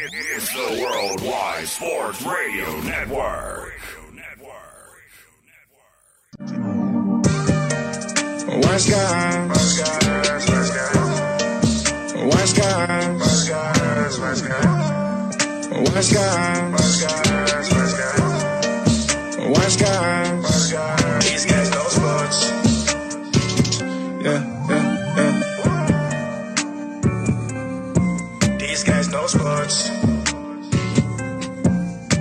It's the Worldwide Sports Radio Network. Wise Guys, Wise Guys, Wise Guys, Wise Guys, Wise Guys. These guys sports.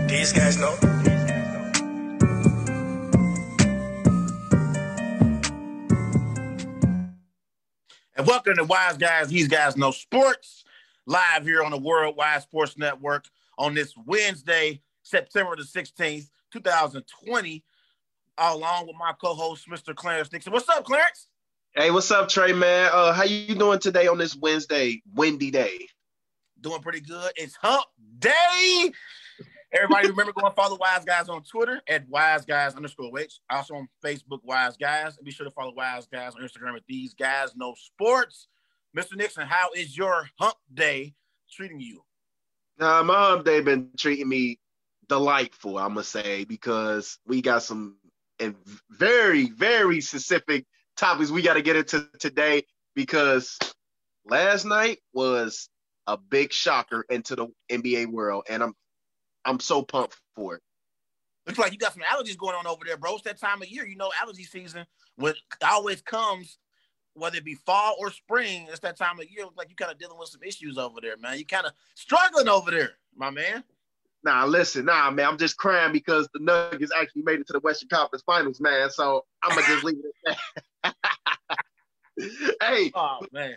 These guys know. And welcome to Wise Guys. These guys know sports live here on the Worldwide Sports Network on this Wednesday, September the 16th, 2020, along with my co-host, Mr. Clarence Nixon. What's up, Clarence? Hey, what's up, Trey, man? Uh, how you doing today on this Wednesday, windy day? Doing pretty good. It's hump day. Everybody remember go and follow Wise Guys on Twitter at Wise Guys underscore H. Also on Facebook, Wise Guys. And be sure to follow Wise Guys on Instagram at These Guys Know Sports. Mr. Nixon, how is your hump day treating you? Nah, my hump day been treating me delightful, I'm gonna say, because we got some very, very specific topics we got to get into today. Because last night was a big shocker into the NBA world, and I'm I'm so pumped for it. Looks like you got some allergies going on over there, bro. It's that time of year. You know, allergy season when always comes, whether it be fall or spring. It's that time of year. Looks like you kind of dealing with some issues over there, man. You kind of struggling over there, my man. Nah, listen, nah, man, I'm just crying because the Nuggets actually made it to the Western Conference Finals, man. So I'm gonna just leave it at that. hey, Oh man.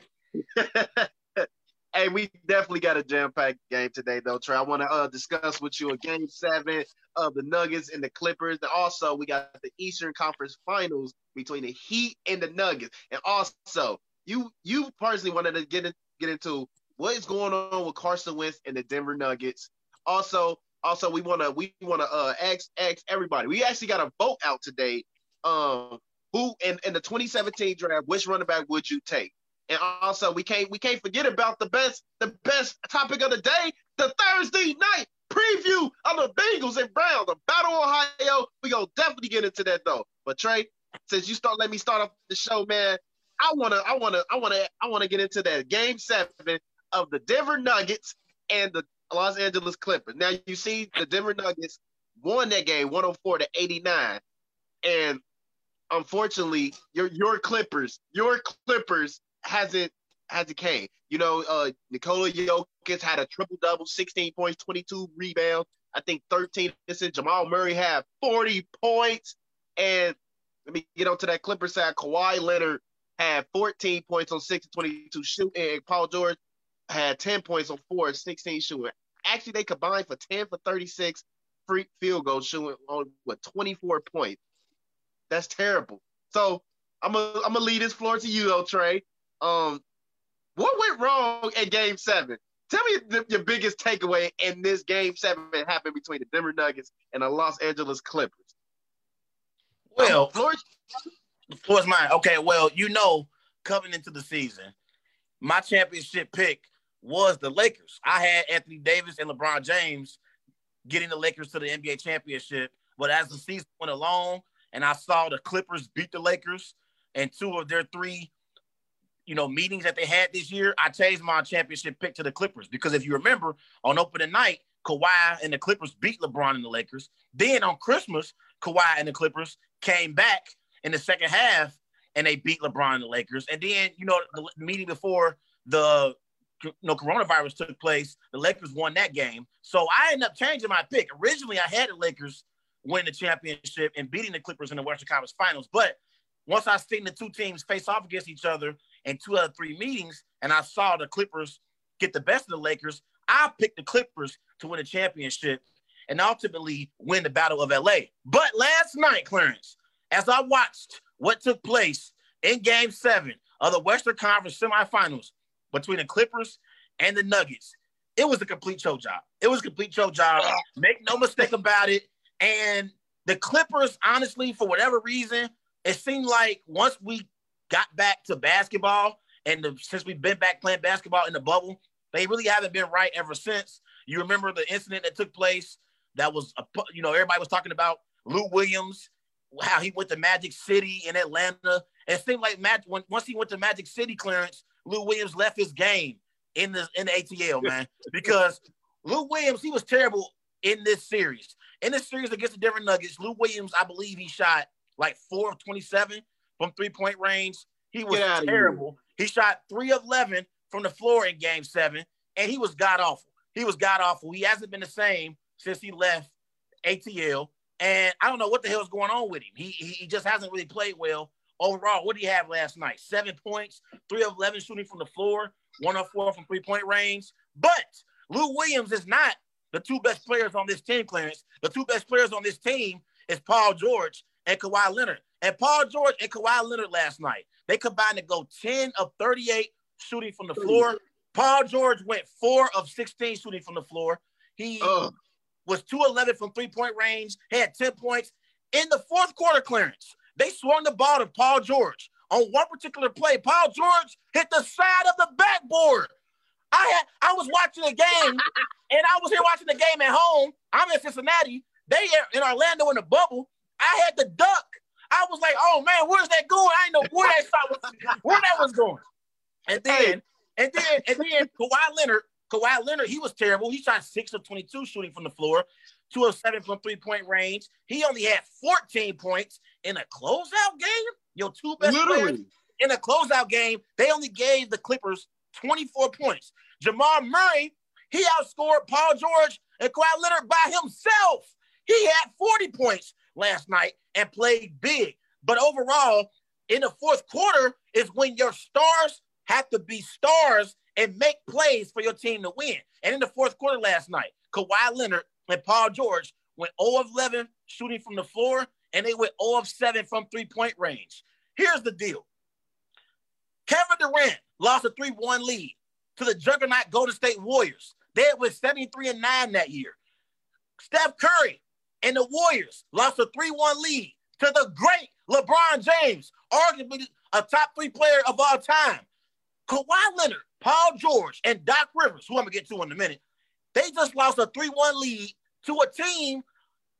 hey, we definitely got a jam-packed game today, though, Trey. I want to uh, discuss with you a game seven of the Nuggets and the Clippers. And also, we got the Eastern Conference Finals between the Heat and the Nuggets. And also, you you personally wanted to get in, get into what is going on with Carson Wentz and the Denver Nuggets. Also, also we want to we want to uh ask ask everybody. We actually got a vote out today. Um, who in, in the 2017 draft, which running back would you take? And also, we can't we can't forget about the best the best topic of the day, the Thursday night preview of the Bengals and Browns, the Battle of Ohio. We gonna definitely get into that though. But Trey, since you start, let me start off the show, man. I wanna I wanna I wanna I wanna get into that game seven of the Denver Nuggets and the Los Angeles Clippers. Now you see the Denver Nuggets won that game 104 to 89, and unfortunately, your your Clippers, your Clippers hasn't hasn't came. You know, uh Nikola Jokic had a triple double, 16 points, 22 rebounds, I think 13 assists. Jamal Murray had 40 points. And let me get onto that Clipper side. Kawhi Leonard had 14 points on 6 22 shooting, and Paul George had 10 points on 4 and 16 shooting. Actually, they combined for 10 for 36 free field goals, shooting on what 24 points. That's terrible. So I'm gonna I'm gonna lead this floor to you though, Trey. Um, what went wrong in Game Seven? Tell me the, your biggest takeaway in this Game Seven that happened between the Denver Nuggets and the Los Angeles Clippers. Well, Um, floor, the floor's mine. Okay, well, you know, coming into the season, my championship pick was the Lakers. I had Anthony Davis and LeBron James getting the Lakers to the NBA championship. But as the season went along and I saw the Clippers beat the Lakers and two of their three, you know, meetings that they had this year, I changed my championship pick to the Clippers because if you remember, on opening night, Kawhi and the Clippers beat LeBron and the Lakers. Then on Christmas, Kawhi and the Clippers came back in the second half and they beat LeBron and the Lakers. And then, you know, the meeting before the you know, coronavirus took place, the Lakers won that game. So I ended up changing my pick. Originally, I had the Lakers win the championship and beating the Clippers in the Western Conference Finals. But once I seen the two teams face off against each other in two out of three meetings, and I saw the Clippers get the best of the Lakers, I picked the Clippers to win the championship and ultimately win the Battle of LA. But last night, Clarence, as I watched what took place in Game Seven of the Western Conference semifinals between the Clippers and the Nuggets, it was a complete show job. It was a complete show job. Make no mistake about it. And the Clippers, honestly, for whatever reason, it seemed like once we got back to basketball, and the, since we've been back playing basketball in the bubble, They really haven't been right ever since. You remember the incident that took place that was, a, you know, everybody was talking about Lou Williams, how he went to Magic City in Atlanta. And it seemed like Mag- when, once he went to Magic City Clarence, Lou Williams left his game in the in the ATL, man, because Lou Williams he was terrible in this series. In this series against the Denver Nuggets, Lou Williams, I believe he shot like four of twenty-seven from three-point range. He was Get outta here. terrible. He shot three of eleven from the floor in Game Seven, and he was god awful. He was god awful. He hasn't been the same since he left ATL, and I don't know what the hell's going on with him. He he, just hasn't really played well overall. What did he have last night? Seven points, three of eleven shooting from the floor, one of four from three-point range. But Lou Williams is not the two best players on this team, Clarence. The two best players on this team is Paul George and Kawhi Leonard. And Paul George and Kawhi Leonard last night, they combined to go 10 of 38 shooting from the floor. Paul George went 4 of 16 shooting from the floor. He Ugh. was 211 from three-point range, had 10 points. In the fourth quarter Clarence, they swung the ball to Paul George. On one particular play, Paul George hit the side of the backboard. I had I was watching the game, and I was here watching the game at home. I'm in Cincinnati. They are in Orlando in the bubble. I had to duck. I was like, "Oh man, where's that going?" I didn't know where that shot was, where that was going. And then, and then, and then, Kawhi Leonard, Kawhi Leonard, he was terrible. He shot six of 22 shooting from the floor, two of seven from three point range. He only had 14 points in a closeout game. Your two best players in a closeout game, they only gave the Clippers 24 points. Jamal Murray, he outscored Paul George and Kawhi Leonard by himself. He had 40 points last night and played big. But overall, in the fourth quarter is when your stars have to be stars and make plays for your team to win. And in the fourth quarter last night, Kawhi Leonard and Paul George went 0 of 11 shooting from the floor, and they went 0 of 7 from three point range. Here's the deal Kevin Durant lost a 3 1 lead to the juggernaut Golden State Warriors. They went 73 and 9 that year. Steph Curry and the Warriors lost a 3 1 lead to the great LeBron James, arguably a top three player of all time. Kawhi Leonard, Paul George, and Doc Rivers, who I'm going to get to in a minute, they just lost a 3 1 lead to a team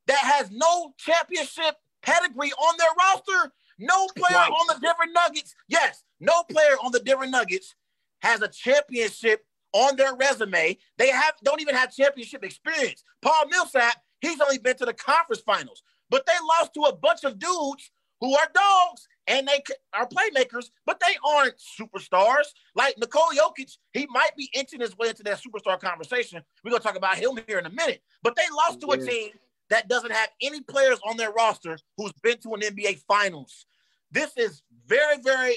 that has no championship pedigree on their roster. No player Right. on the Denver Nuggets, yes, no player on the Denver Nuggets has a championship on their resume. They have don't even have championship experience. Paul Millsap, he's only been to the conference finals, but they lost to a bunch of dudes who are dogs and they are playmakers, but they aren't superstars. Like Nikola Jokic, he might be inching his way into that superstar conversation. We're gonna talk about him here in a minute, but they lost to a team that doesn't have any players on their roster who's been to an NBA Finals. This is very, very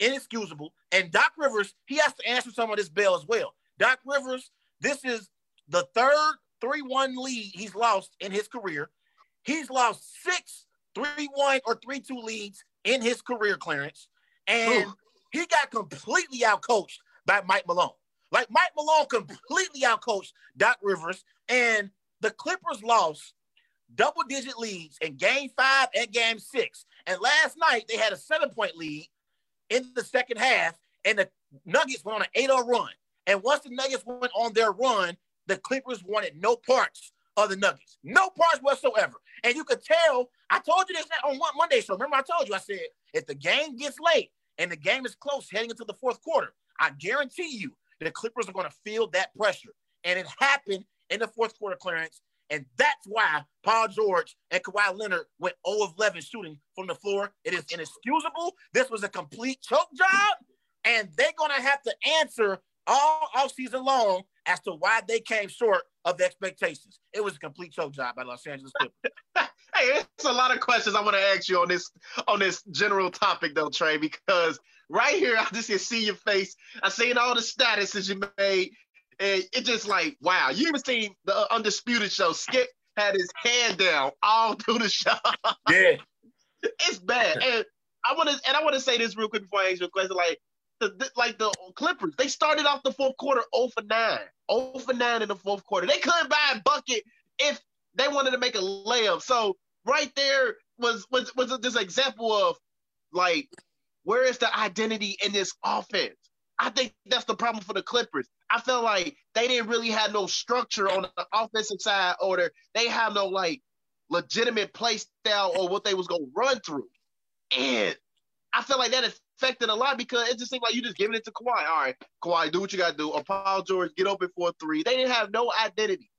inexcusable. And Doc Rivers, he has to answer some of this bail as well. Doc Rivers, this is the third 3-1 lead he's lost in his career. He's lost six 3-1 or 3-2 leads in his career Clarence. And Ooh. he got completely outcoached by Mike Malone. Like Mike Malone completely outcoached Doc Rivers. And the Clippers lost double digit leads in game five and game six. And last night they had a seven point lead in the second half, and the Nuggets went on an 8 0 run. And once the Nuggets went on their run, the Clippers wanted no parts of the Nuggets, no parts whatsoever. And you could tell, I told you this on one Monday show. Remember, I told you, I said, if the game gets late and the game is close heading into the fourth quarter, I guarantee you the Clippers are going to feel that pressure. And it happened in the fourth quarter Clarence. And that's why Paul George and Kawhi Leonard went 0 of 11 shooting from the floor. It is inexcusable. This was a complete choke job. And they're going to have to answer all offseason long as to why they came short of the expectations. It was a complete choke job by Los Angeles Clippers. Hey, it's a lot of questions I want to ask you on this on this general topic though, Trey, because right here I just can see your face. I seen all the statuses you made, and it just like wow. You even seen the undisputed show. Skip had his hand down all through the show. yeah. it's bad. And I want to and I want to say this real quick before I ask you a question. Like the, like the Clippers, they started off the fourth quarter 0 for 9. 0 for 9 in the fourth quarter. They couldn't buy a bucket if they wanted to make a layup. So right there was was was this example of like where is the identity in this offense? I think that's the problem for the Clippers. I felt like they didn't really have no structure on the offensive side, or they have no like legitimate play style or what they was gonna run through. And I feel like that affected a lot because it just seemed like you just giving it to Kawhi. All right, Kawhi, do what you gotta do. Or Paul George, get open for a three. They didn't have no identity.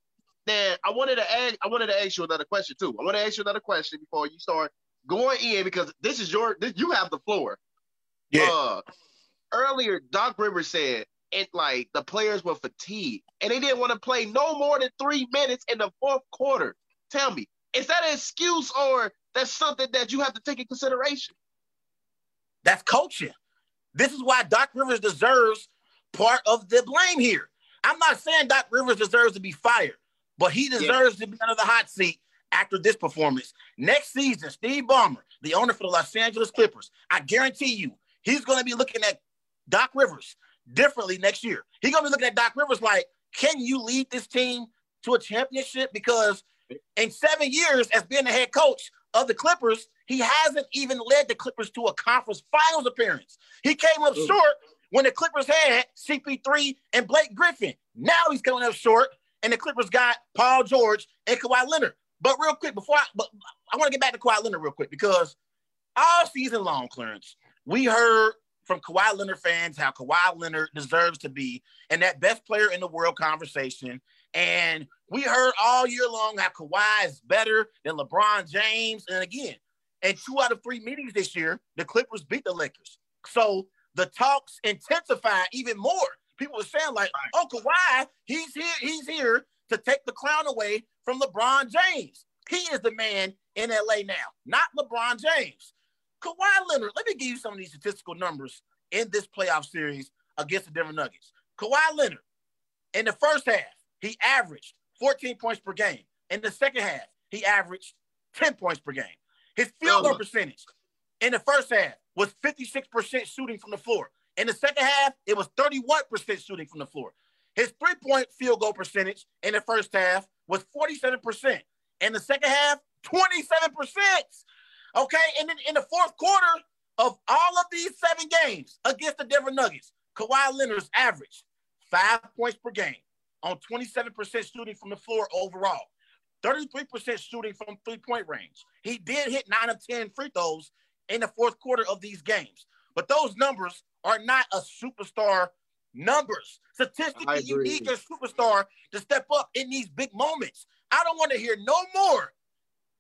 Then I wanted to ask, I wanted to ask you another question too. I want to ask you another question before you start going in because this is your this, you have the floor. Yeah. Uh, earlier, Doc Rivers said it like the players were fatigued and they didn't want to play no more than three minutes in the fourth quarter. Tell me, is that an excuse or that's something that you have to take in consideration? That's coaching. This is why Doc Rivers deserves part of the blame here. I'm not saying Doc Rivers deserves to be fired, but he deserves yeah. to be under the hot seat after this performance. Next season, Steve Ballmer, the owner for the Los Angeles Clippers, I guarantee you, he's going to be looking at Doc Rivers differently next year. He's going to be looking at Doc Rivers like, can you lead this team to a championship? Because in seven years as being the head coach of the Clippers, he hasn't even led the Clippers to a conference finals appearance. He came up Ooh. short when the Clippers had CP3 and Blake Griffin. Now he's coming up short, and the Clippers got Paul George and Kawhi Leonard. But real quick, before I, but I want to get back to Kawhi Leonard real quick because all season long, Clarence, we heard from Kawhi Leonard fans how Kawhi Leonard deserves to be in that best player in the world conversation. And we heard all year long how Kawhi is better than LeBron James. And again, in two out of three meetings this year, the Clippers beat the Lakers. So the talks intensify even more. People were saying, like, oh, Kawhi, he's here, he's here to take the crown away from LeBron James. He is the man in LA now, not LeBron James. Kawhi Leonard, let me give you some of these statistical numbers in this playoff series against the Denver Nuggets. Kawhi Leonard, in the first half, he averaged 14 points per game. In the second half, he averaged 10 points per game. His field goal percentage in the first half was 56% shooting from the floor. In the second half, it was 31% shooting from the floor. His three point field goal percentage in the first half was 47%. In the second half, 27%. Okay. And then in the fourth quarter of all of these seven games against the Denver Nuggets, Kawhi Leonard's average five points per game on 27% shooting from the floor overall, 33% shooting from three point range. He did hit nine of 10 free throws in the fourth quarter of these games, but those numbers are not a superstar numbers. Statistically, you need your superstar to step up in these big moments. I don't want to hear no more.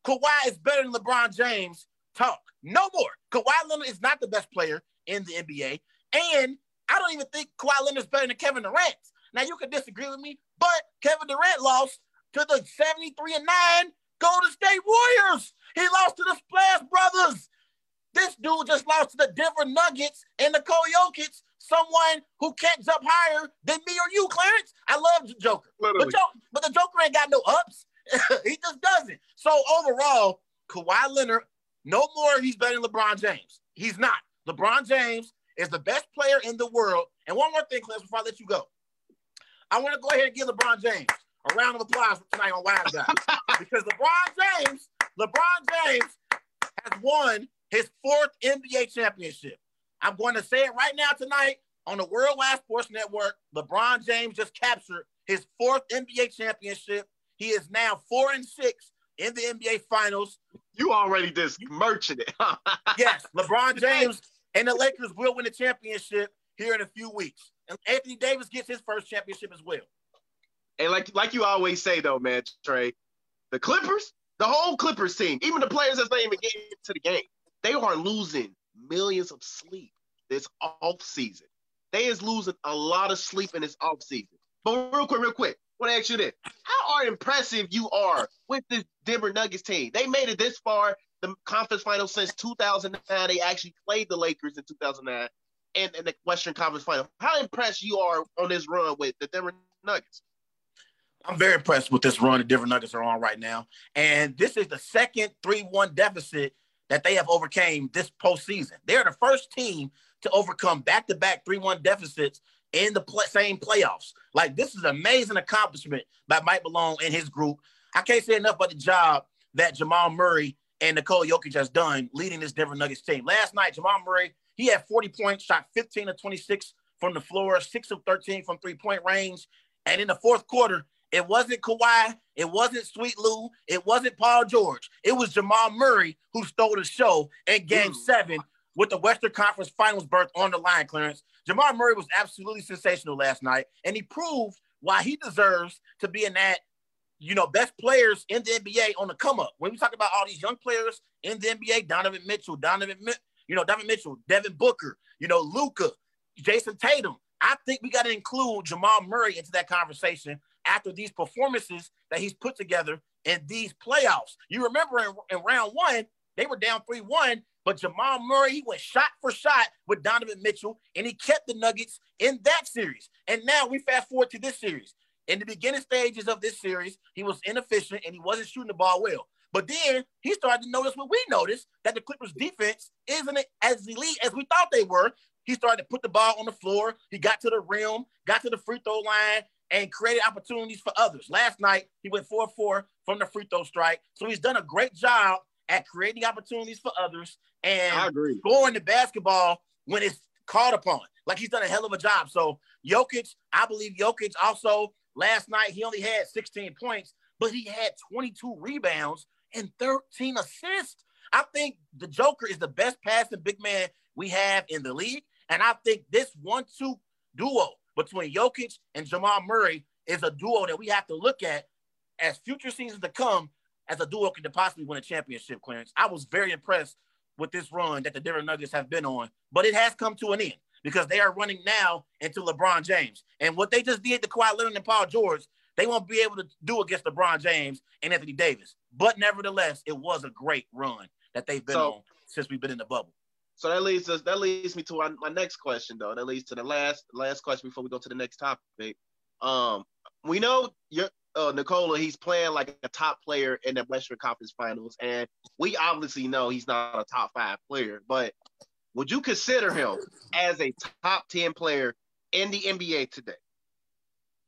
Kawhi is better than LeBron James talk. No more. Kawhi Leonard is not the best player in the NBA. And I don't even think Kawhi Leonard is better than Kevin Durant. Now, you can disagree with me, but Kevin Durant lost to the 73 and 9 Golden State Warriors. He lost to the Splash Brothers. This dude just lost to the Denver Nuggets and the Jokic, someone who can't jump higher than me or you, Clarence. I love the Joker. But, but the Joker ain't got no ups. he just doesn't. So overall, Kawhi Leonard, no more he's better than LeBron James. He's not. LeBron James is the best player in the world. And one more thing, Clarence, before I let you go. I want to go ahead and give LeBron James a round of applause tonight on Wise Guys. because LeBron James, LeBron James has won his fourth NBA championship. I'm going to say it right now tonight on the Worldwide Sports Network. LeBron James just captured his fourth NBA championship. He is now four and six in the NBA Finals. You already just merchant it. yes, LeBron James and the Lakers will win the championship here in a few weeks. And Anthony Davis gets his first championship as well. And like like you always say though, man, Trey, the Clippers, the whole Clippers team, even the players that's not even getting into the game, they are losing millions of sleep this off season. They is losing a lot of sleep in this off season. But real quick, real quick, I want to ask you this: How are impressive you are with this Denver Nuggets team? They made it this far, the conference final since 2009. They actually played the Lakers in 2009 and in the Western Conference final. How impressed you are on this run with the Denver Nuggets? I'm very impressed with this run the Denver Nuggets are on right now. And this is the second 3-1 deficit that they have overcame this postseason. They're the first team to overcome back-to-back 3-1 deficits in the play- same playoffs. Like this is an amazing accomplishment by Mike Malone and his group. I can't say enough about the job that Jamal Murray and Nikola Jokic has done leading this Denver Nuggets team. Last night, Jamal Murray, he had 40 points, shot 15 to 26 from the floor, six of 13 from three point range. And in the fourth quarter, it wasn't Kawhi, it wasn't Sweet Lou, it wasn't Paul George. It was Jamal Murray who stole the show in game Mm. seven with the Western Conference Finals berth on the line, Clarence. Jamal Murray was absolutely sensational last night, and he proved why he deserves to be in that, you know, best players in the NBA on the come up. When we talk about all these young players in the NBA, Donovan Mitchell, Donovan, you know, Donovan Mitchell, Devin Booker, you know, Luka, Jayson Tatum. I think we got to include Jamal Murray into that conversation after these performances that he's put together in these playoffs. You remember in, in round one, they were down 3 1, but Jamal Murray, he went shot for shot with Donovan Mitchell, and he kept the Nuggets in that series. And now we fast forward to this series. In the beginning stages of this series, he was inefficient and he wasn't shooting the ball well. But then he started to notice what we noticed that the Clippers defense isn't as elite as we thought they were. He started to put the ball on the floor. He got to the rim, got to the free throw line, and created opportunities for others. Last night, he went 4 4 from the free throw strike. So he's done a great job at creating opportunities for others and scoring the basketball when it's called upon. Like he's done a hell of a job. So Jokic, I believe Jokic also last night he only had 16 points, but he had 22 rebounds and 13 assists. I think the Joker is the best passing big man we have in the league. And I think this one-two duo between Jokic and Jamal Murray is a duo that we have to look at as future seasons to come as a duo can possibly win a championship, Clarence. I was very impressed with this run that the Denver Nuggets have been on, but it has come to an end because they are running now into LeBron James. And what they just did to Kawhi Leonard and Paul George, they won't be able to do against LeBron James and Anthony Davis. But nevertheless, it was a great run that they've been So- on since we've been in the bubble. So that leads us. That leads me to my, my next question, though. That leads to the last last question before we go to the next topic. Um, we know you're uh, Nikola. He's playing like a top player in the Western Conference Finals, and we obviously know he's not a top five player. But would you consider him as a top ten player in the NBA today?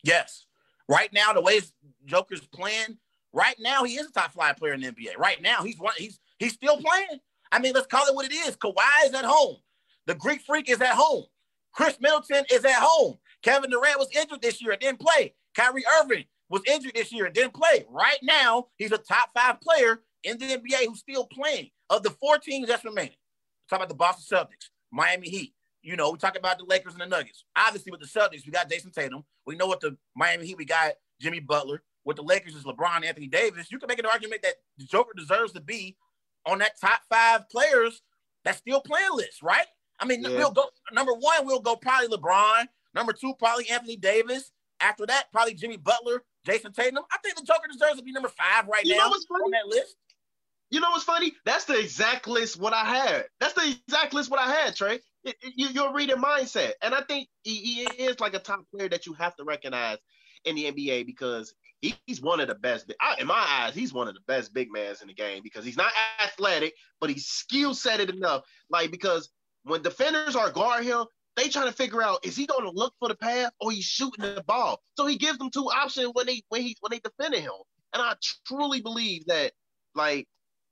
Yes. Right now, the way Joker's playing, right now he is a top five player in the NBA. Right now, he's one. He's he's still playing. I mean, let's call it what it is. Kawhi is at home. The Greek Freak is at home. Khris Middleton is at home. Kevin Durant was injured this year and didn't play. Kyrie Irving was injured this year and didn't play. Right now, he's a top five player in the NBA who's still playing. Of the four teams that's remaining, talk about the Boston Celtics, Miami Heat. You know, we talk about the Lakers and the Nuggets. Obviously, with the Celtics, we got Jayson Tatum. We know what the Miami Heat, we got Jimmy Butler. With the Lakers, is LeBron, Anthony Davis. You can make an argument that the Joker deserves to be on that top five players that's still playing list, right? I mean, Yeah. we'll go number one, we'll go probably LeBron. Number two, probably Anthony Davis. After that, probably Jimmy Butler, Jayson Tatum. I think the Joker deserves to be number five right You now know what's funny? on that list. You know what's funny? That's the exact list what I had. That's the exact list what I had, Trey. It, it- you, you're reading mindset, and I think he, he is like a top player that you have to recognize in the NBA because he's one of the best. In my eyes, he's one of the best big mans in the game because he's not athletic, but he's skill setted enough. Like because when defenders are guard him, they trying to figure out is he going to look for the pass or he's shooting the ball. So he gives them two options when they when he when they defending him. And I truly believe that like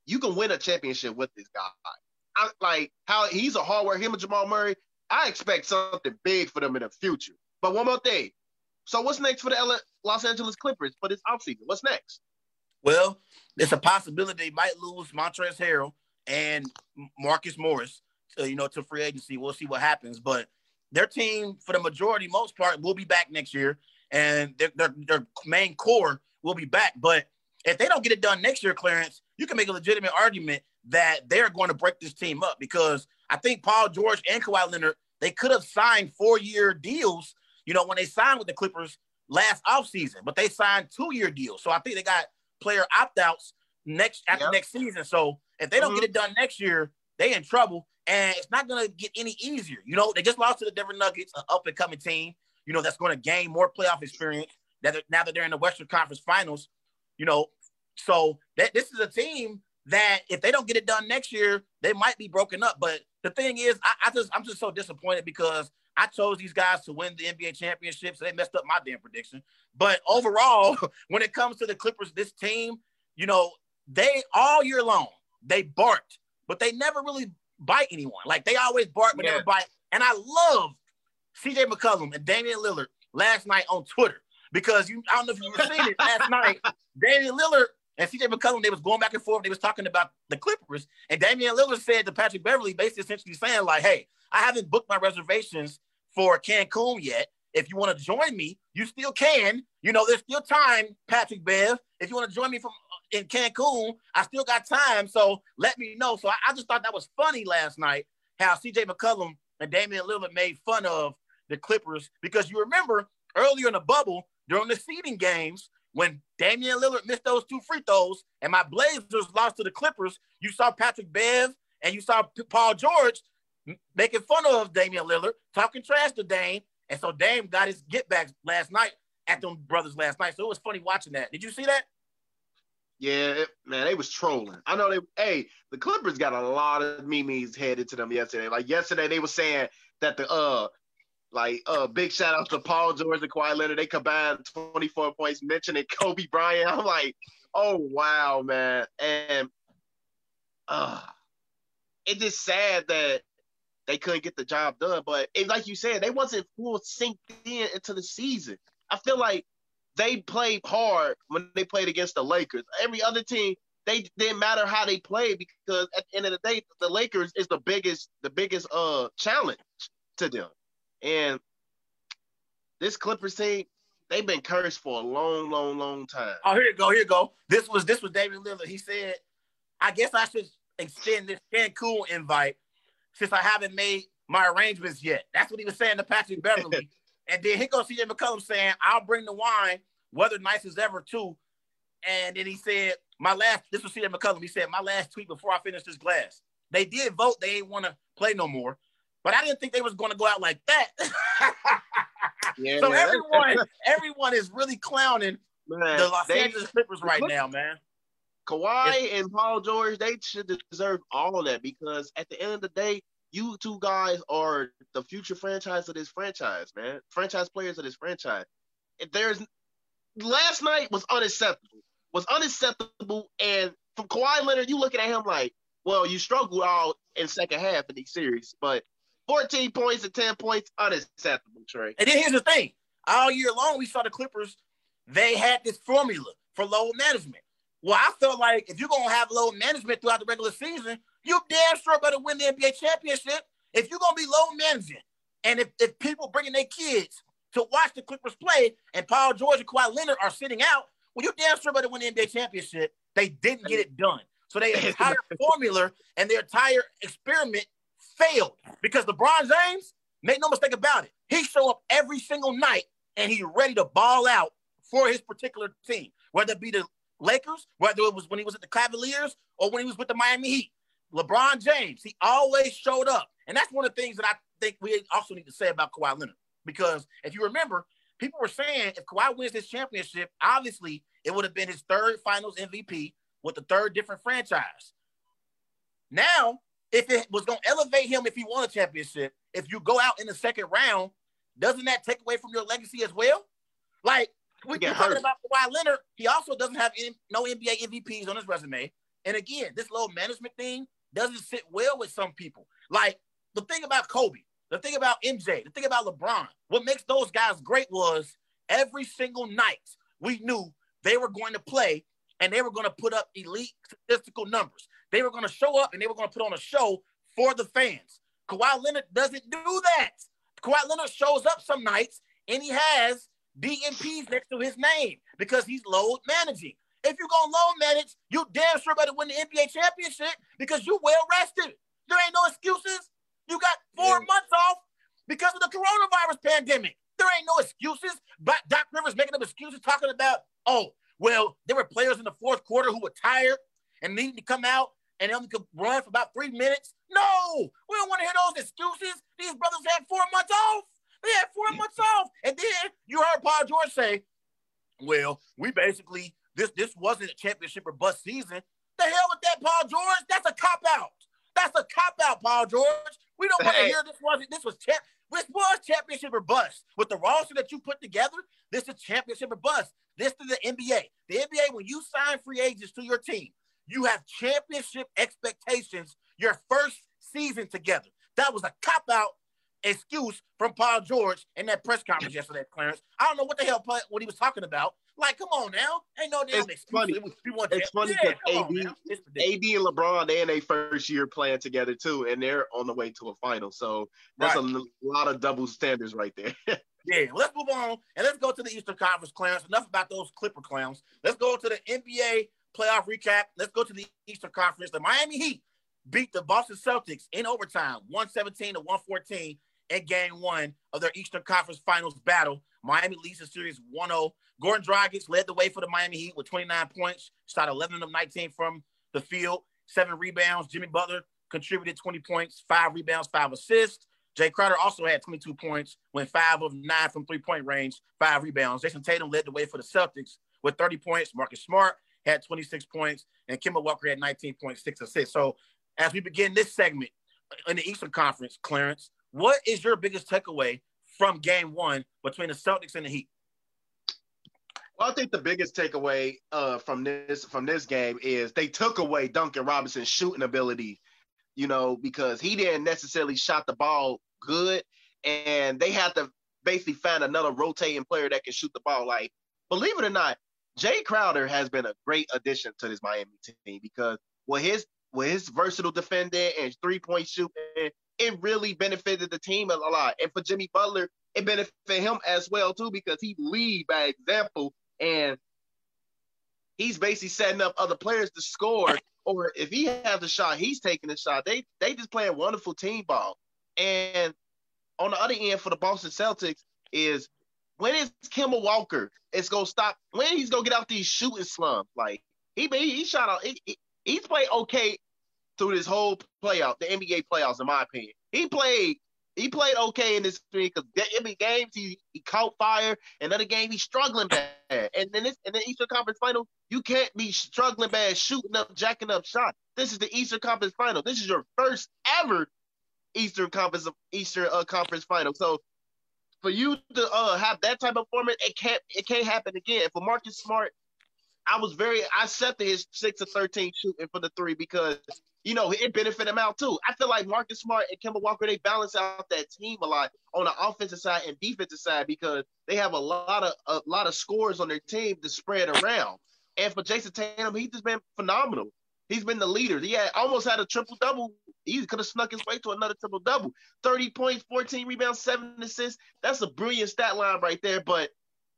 you can win a championship with this guy. I, like how he's a hard worker. Him and Jamal Murray. I expect something big for them in the future. But one more thing. So what's next for the LA, Los Angeles Clippers for this offseason? What's next? Well, it's a possibility they might lose Montrezl Harrell and Marcus Morris, to, you know, to free agency. We'll see what happens, but their team, for the majority, most part, will be back next year, and their, their, their main core will be back. But if they don't get it done next year, Clarence, you can make a legitimate argument that they're going to break this team up because I think Paul George and Kawhi Leonard they could have signed four-year deals. You know, when they signed with the Clippers last offseason, but they signed two-year deals. So I think they got player opt-outs next after Yep. next season. So if they don't Mhm. get it done next year, they in trouble, and it's not going to get any easier. You know, they just lost to the Denver Nuggets, an up and coming team. You know, that's going to gain more playoff experience. That now that they're in the Western Conference Finals, you know, so that this is a team that if they don't get it done next year, they might be broken up. But the thing is, I, I just I'm just so disappointed because I chose these guys to win the NBA championship, so they messed up my damn prediction. But overall, when it comes to the Clippers, this team, you know, they all year long they barked, but they never really bite anyone. Like they always bark but Yeah. never bite. And I love CJ McCollum and Damian Lillard last night on Twitter because you I don't know if you were seeing it last night. Damian Lillard and CJ McCollum, they was going back and forth. They was talking about the Clippers. And Damian Lillard said to Patrick Beverley, basically essentially saying, like, hey, I haven't booked my reservations for Cancun yet. If you want to join me, you still can. You know, there's still time, Patrick Bev. If you want to join me from in Cancun, I still got time. So let me know. So I, I just thought that was funny last night how CJ McCollum and Damian Lillard made fun of the Clippers because you remember earlier in the bubble during the seeding games when Damian Lillard missed those two free throws and my Blazers lost to the Clippers, you saw Patrick Bev and you saw Paul George making fun of Damian Lillard, talking trash to Dame. And so Dame got his get back last night at them brothers last night. So it was funny watching that. Did you see that? Yeah, man, they was trolling. I know they. Hey, the Clippers got a lot of memes headed to them yesterday. Like yesterday, they were saying that the uh, like uh, big shout out to Paul George and Kawhi Leonard. They combined 24 points, mentioning Kobe Bryant. I'm like, oh wow, man, and uh, it's just sad that they couldn't get the job done. But it, like you said, they wasn't full synced in into the season. I feel like they played hard when they played against the Lakers. Every other team, they didn't matter how they played because at the end of the day, the Lakers is the biggest, the biggest uh challenge to them. And this Clippers team, they've been cursed for a long, long, long time. Oh, here you go, here you go. This was this was David Lillard. He said, "I guess I should extend this Cancun invite since I haven't made my arrangements yet." That's what he was saying to Patrick Beverley. And then here goes CJ McCollum saying, I'll bring the wine, whether nice as ever, too. And then he said, My last, this was CJ McCollum. He said, My last tweet before I finish this glass. They did vote, they ain't want to play no more. But I didn't think they was going to go out like that. yeah, so man. everyone, everyone is really clowning man, the Los they, Angeles Clippers right now, man. Kawhi and Paul George, they should deserve all of that because at the end of the day, you two guys are the future franchise of this franchise, man. Franchise players of this franchise. If there's last night was unacceptable. Was unacceptable. And from Kawhi Leonard, you looking at him like, well, you struggled all in second half in these series, but 14 points and 10 points, unacceptable, Trey. And then here's the thing. All year long, we saw the Clippers, they had this formula for load management. Well, I felt like if you're gonna have load management throughout the regular season, you damn sure better win the NBA championship. If you're gonna be low managing, and if, if people bringing their kids to watch the Clippers play, and Paul George and Kawhi Leonard are sitting out, well, you damn sure better win the NBA championship. They didn't get it done. So their entire formula and their entire experiment failed because LeBron James, make no mistake about it, he show up every single night and he's ready to ball out for his particular team, whether it be the Lakers, whether it was when he was at the Cavaliers or when he was with the Miami Heat. LeBron James, he always showed up. And that's one of the things that I think we also need to say about Kawhi Leonard. Because if you remember, people were saying if Kawhi wins this championship, obviously it would have been his third finals MVP with the third different franchise. Now, if it was going to elevate him if he won a championship, if you go out in the second round, doesn't that take away from your legacy as well? Like, we are talking about Kawhi Leonard, he also doesn't have any, no NBA MVPs on his resume. And again, this load management thing, doesn't sit well with some people. Like the thing about Kobe, the thing about MJ, the thing about LeBron, what makes those guys great was every single night we knew they were going to play and they were going to put up elite statistical numbers. They were going to show up and they were going to put on a show for the fans. Kawhi Leonard doesn't do that. Kawhi Leonard shows up some nights and he has DNPs next to his name because he's load managing. If you're gonna low manage, you damn sure better win the NBA championship because you well rested. There ain't no excuses. You got four yeah. months off because of the coronavirus pandemic. There ain't no excuses. But Doc Rivers making up excuses talking about, oh, well, there were players in the fourth quarter who were tired and needed to come out and they only could run for about three minutes. No, we don't want to hear those excuses. These brothers had four months off. They had four months off. And then you heard Paul George say, well, we basically this this wasn't a championship or bust season. The hell with that, Paul George. That's a cop out. That's a cop out, Paul George. We don't want to hear this wasn't this was champ. This was championship or bust. With the roster that you put together, this is championship or bust. This is the NBA. The NBA, when you sign free agents to your team, you have championship expectations your first season together. That was a cop out excuse from Paul George in that press conference yesterday, Clarence. I don't know what the hell what he was talking about. Like, come on now, ain't no damn It's excuse. funny. It was- It's funny Yeah, 'cause come on AD. It's. AD and LeBron, they in their first year playing together too, and they're on the way to a final. So that's a Right. l- lot of double standards right there. Yeah, let's move on and let's go to the Eastern Conference, Clarence. Enough about those Clipper clowns. Let's go to the NBA playoff recap. Let's go to the Eastern Conference. The Miami Heat beat the Boston Celtics in overtime, 117 to 114 in game one of their Eastern Conference Finals battle. Miami leads the series 1-0. Goran Dragic led the way for the Miami Heat with 29 points, shot 11 of 19 from the field, seven rebounds. Jimmy Butler contributed 20 points, five rebounds, five assists. Jae Crowder also had 22 points, went five of nine from three-point range, five rebounds. Jayson Tatum led the way for the Celtics with 30 points. Marcus Smart had 26 points, and Kemba Walker had 19.6 assists. So as we begin this segment in the Eastern Conference, Clarence, what is your biggest takeaway from game one between the Celtics and the Heat? Well, I think the biggest takeaway uh, from this from this game is they took away Duncan Robinson's shooting ability, you know, because he didn't necessarily shot the ball good, and they had to basically find another rotating player that can shoot the ball. Like, believe it or not, Jae Crowder has been a great addition to this Miami team because with his with his versatile defending and three point shooting, it really benefited the team a lot. And for Jimmy Butler, it benefited him as well too because he lead by example and he's basically setting up other players to score. Or if he has a shot, he's taking a shot. They they just playing wonderful team ball. And on the other end for the Boston Celtics is when is Kemba Walker is gonna stop? When he's gonna get out these shooting slumps? Like he he, he shot out. He, he- he's played okay through this whole playoff, the NBA playoffs, in my opinion. He played he played okay in this three because every games he, he caught fire. Another game he's struggling bad. And then this in the Eastern Conference Final, you can't be struggling bad, shooting up, jacking up shots. This is the Eastern Conference Final. This is your first ever Eastern Conference Eastern uh, Conference Final. So for you to uh, have that type of format, it can't it can't happen again. For Marcus Smart, I was very I accepted his six to thirteen shooting for the three because you know it benefited him out too. I feel like Marcus Smart and Kemba Walker they balance out that team a lot on the offensive side and defensive side because they have a lot of a lot of scores on their team to spread around. And for Jayson Tatum, he's just been phenomenal. He's been the leader. He had almost had a triple double. He could have snuck his way to another triple double. 30 points, 14 rebounds, seven assists. That's a brilliant stat line right there. But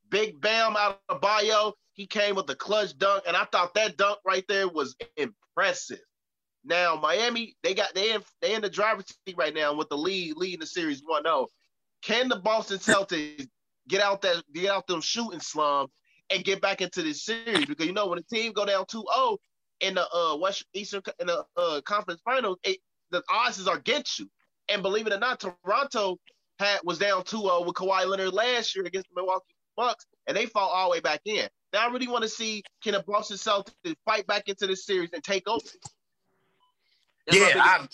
Big Bam Adebayo, he came with a clutch dunk, and I thought that dunk right there was impressive. Now Miami, they got they in they in the driver's seat right now with the lead leading the series 1-0. Can the Boston Celtics get out that get out them shooting slums and get back into this series? Because you know when a team go down 2-0 in the uh West Eastern in the uh conference finals, it, the odds are against you. And believe it or not, Toronto had was down 2-0 uh, with Kawhi Leonard last year against the Milwaukee Bucks, and they fall all the way back in. Now I really want to see can the Boston Celtics fight back into this series and take over. That's Yeah,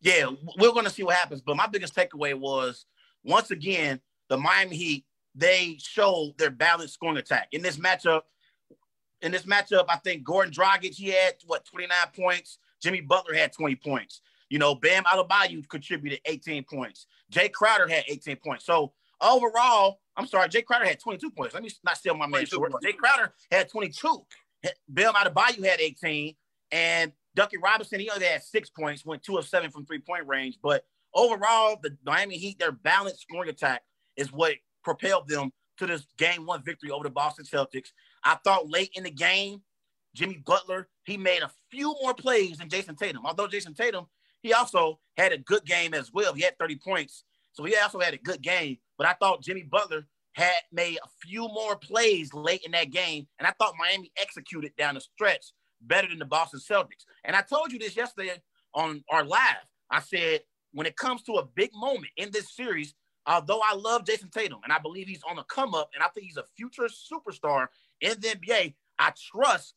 yeah, we're going to see what happens. But my biggest takeaway was once again the Miami Heat they showed their balanced scoring attack in this matchup. In this matchup, I think Goran Dragic he had what 29 points. Jimmy Butler had 20 points. You know, Bam Adebayo contributed 18 points. Jae Crowder had 18 points. So overall, I'm sorry, Jae Crowder had 22 points. Let me not steal my man short. Jae Crowder had 22. Bam Adebayo had 18, and Duncan Robinson he only had six points, went two of seven from three point range. But overall, the Miami Heat, their balanced scoring attack is what propelled them to this game one victory over the Boston Celtics. I thought late in the game, Jimmy Butler, he made a few more plays than Jayson Tatum. Although Jayson Tatum, he also had a good game as well. He had 30 points. So he also had a good game. But I thought Jimmy Butler had made a few more plays late in that game. And I thought Miami executed down the stretch better than the Boston Celtics. And I told you this yesterday on our live. I said, when it comes to a big moment in this series, although I love Jayson Tatum and I believe he's on the come up and I think he's a future superstar in the NBA, I trust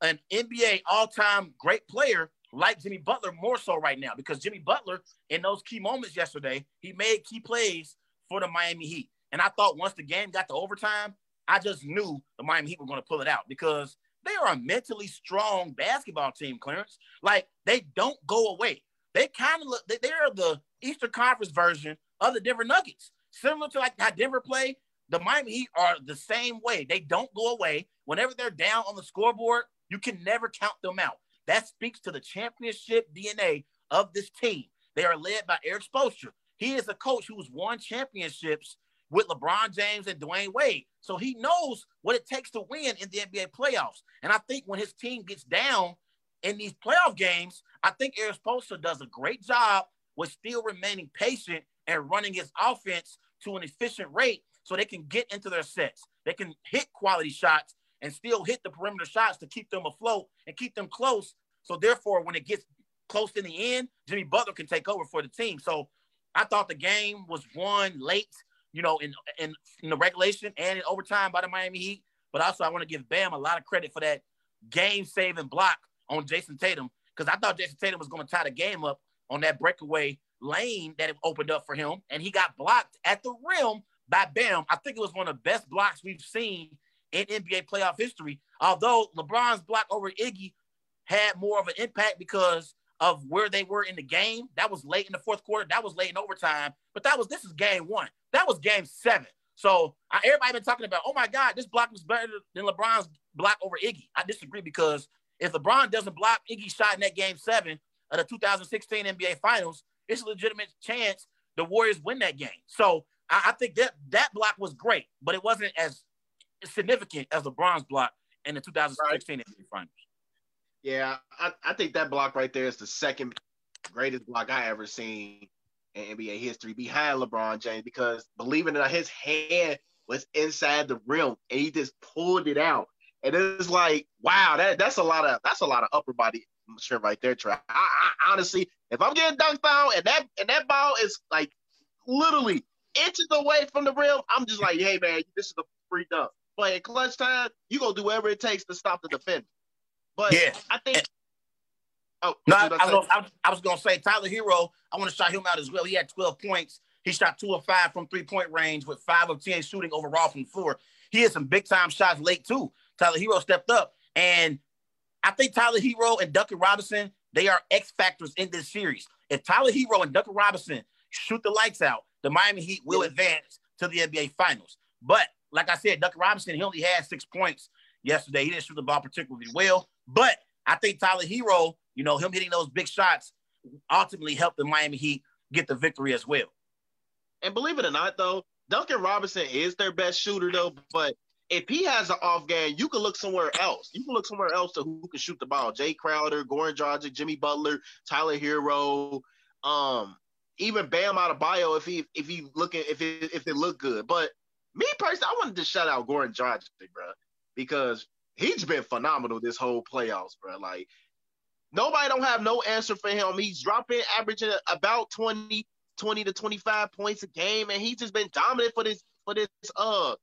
an NBA all time great player like Jimmy Butler more so right now because Jimmy Butler, in those key moments yesterday, he made key plays for the Miami Heat. And I thought once the game got to overtime, I just knew the Miami Heat were going to pull it out because they are a mentally strong basketball team, Clarence. Like they don't go away. they kind of look. They, they're the Eastern Conference version of the Denver Nuggets, similar to like how Denver play. The Miami Heat are the same way. They don't go away. Whenever they're down on the scoreboard, you can never count them out. That speaks to the championship DNA of this team. They are led by Erik Spoelstra. He is a coach who's won championships with LeBron James and Dwyane Wade. So he knows what it takes to win in the NBA playoffs. And I think when his team gets down in these playoff games, I think Erik Spoelstra does a great job with still remaining patient and running his offense to an efficient rate so they can get into their sets. They can hit quality shots and still hit the perimeter shots to keep them afloat and keep them close. So therefore, when it gets close in the end, Jimmy Butler can take over for the team. So I thought the game was won late, you know, in in, in the regulation and in overtime by the Miami Heat. But also, I want to give Bam a lot of credit for that game-saving block on Jayson Tatum because I thought Jayson Tatum was going to tie the game up on that breakaway lane that it opened up for him, and he got blocked at the rim by Bam. I think it was one of the best blocks we've seen in NBA playoff history. Although LeBron's block over Iggy had more of an impact because of where they were in the game. That was late in the fourth quarter. That was late in overtime. But that was this is game one. That was game seven. So I, everybody been talking about, oh my God, this block was better than LeBron's block over Iggy. I disagree because if LeBron doesn't block Iggy's shot in that game seven of the 2016 NBA Finals, it's a legitimate chance the Warriors win that game. So I, I think that that block was great, but it wasn't as significant as LeBron's block in the 2016 right. NBA Finals. Yeah, I, I think that block right there is the second greatest block I ever seen in NBA history behind LeBron James because believe it or not, his hand was inside the rim and he just pulled it out. And it's like, wow, that that's a lot of that's a lot of upper body strength right there, Trey. I, I, honestly, if I'm getting dunked on and that and that ball is like literally inches away from the rim, I'm just like, hey man, this is a free dunk. But in clutch time, you gonna do whatever it takes to stop the defender. But yeah. I think. Oh no, I, I, was, I, was, gonna say Tyler Herro. I want to shout him out as well. He had 12 points. He shot two of five from three point range with five of 10 shooting overall from floor. He had some big time shots late too. Tyler Herro stepped up, and I think Tyler Herro and Duncan Robinson they are X factors in this series. If Tyler Herro and Duncan Robinson shoot the lights out, the Miami Heat will advance to the NBA Finals. But like I said, Duncan Robinson he only had six points yesterday. He didn't shoot the ball particularly well. But I think Tyler Herro, you know, him hitting those big shots ultimately helped the Miami Heat get the victory as well. And believe it or not, though, Duncan Robinson is their best shooter, though. But if he has an off game, you can look somewhere else. You can look somewhere else to who can shoot the ball. Jae Crowder, Goran Dragic, Jimmy Butler, Tyler Herro, um, even Bam Adebayo if he if he looking if it if it looked good. But me personally, I wanted to shout out Goran Dragic, bro, because he's been phenomenal this whole playoffs, bro. Like nobody don't have no answer for him. He's dropping, averaging about 20, 20 to 25 points a game, and he's just been dominant for this for this uh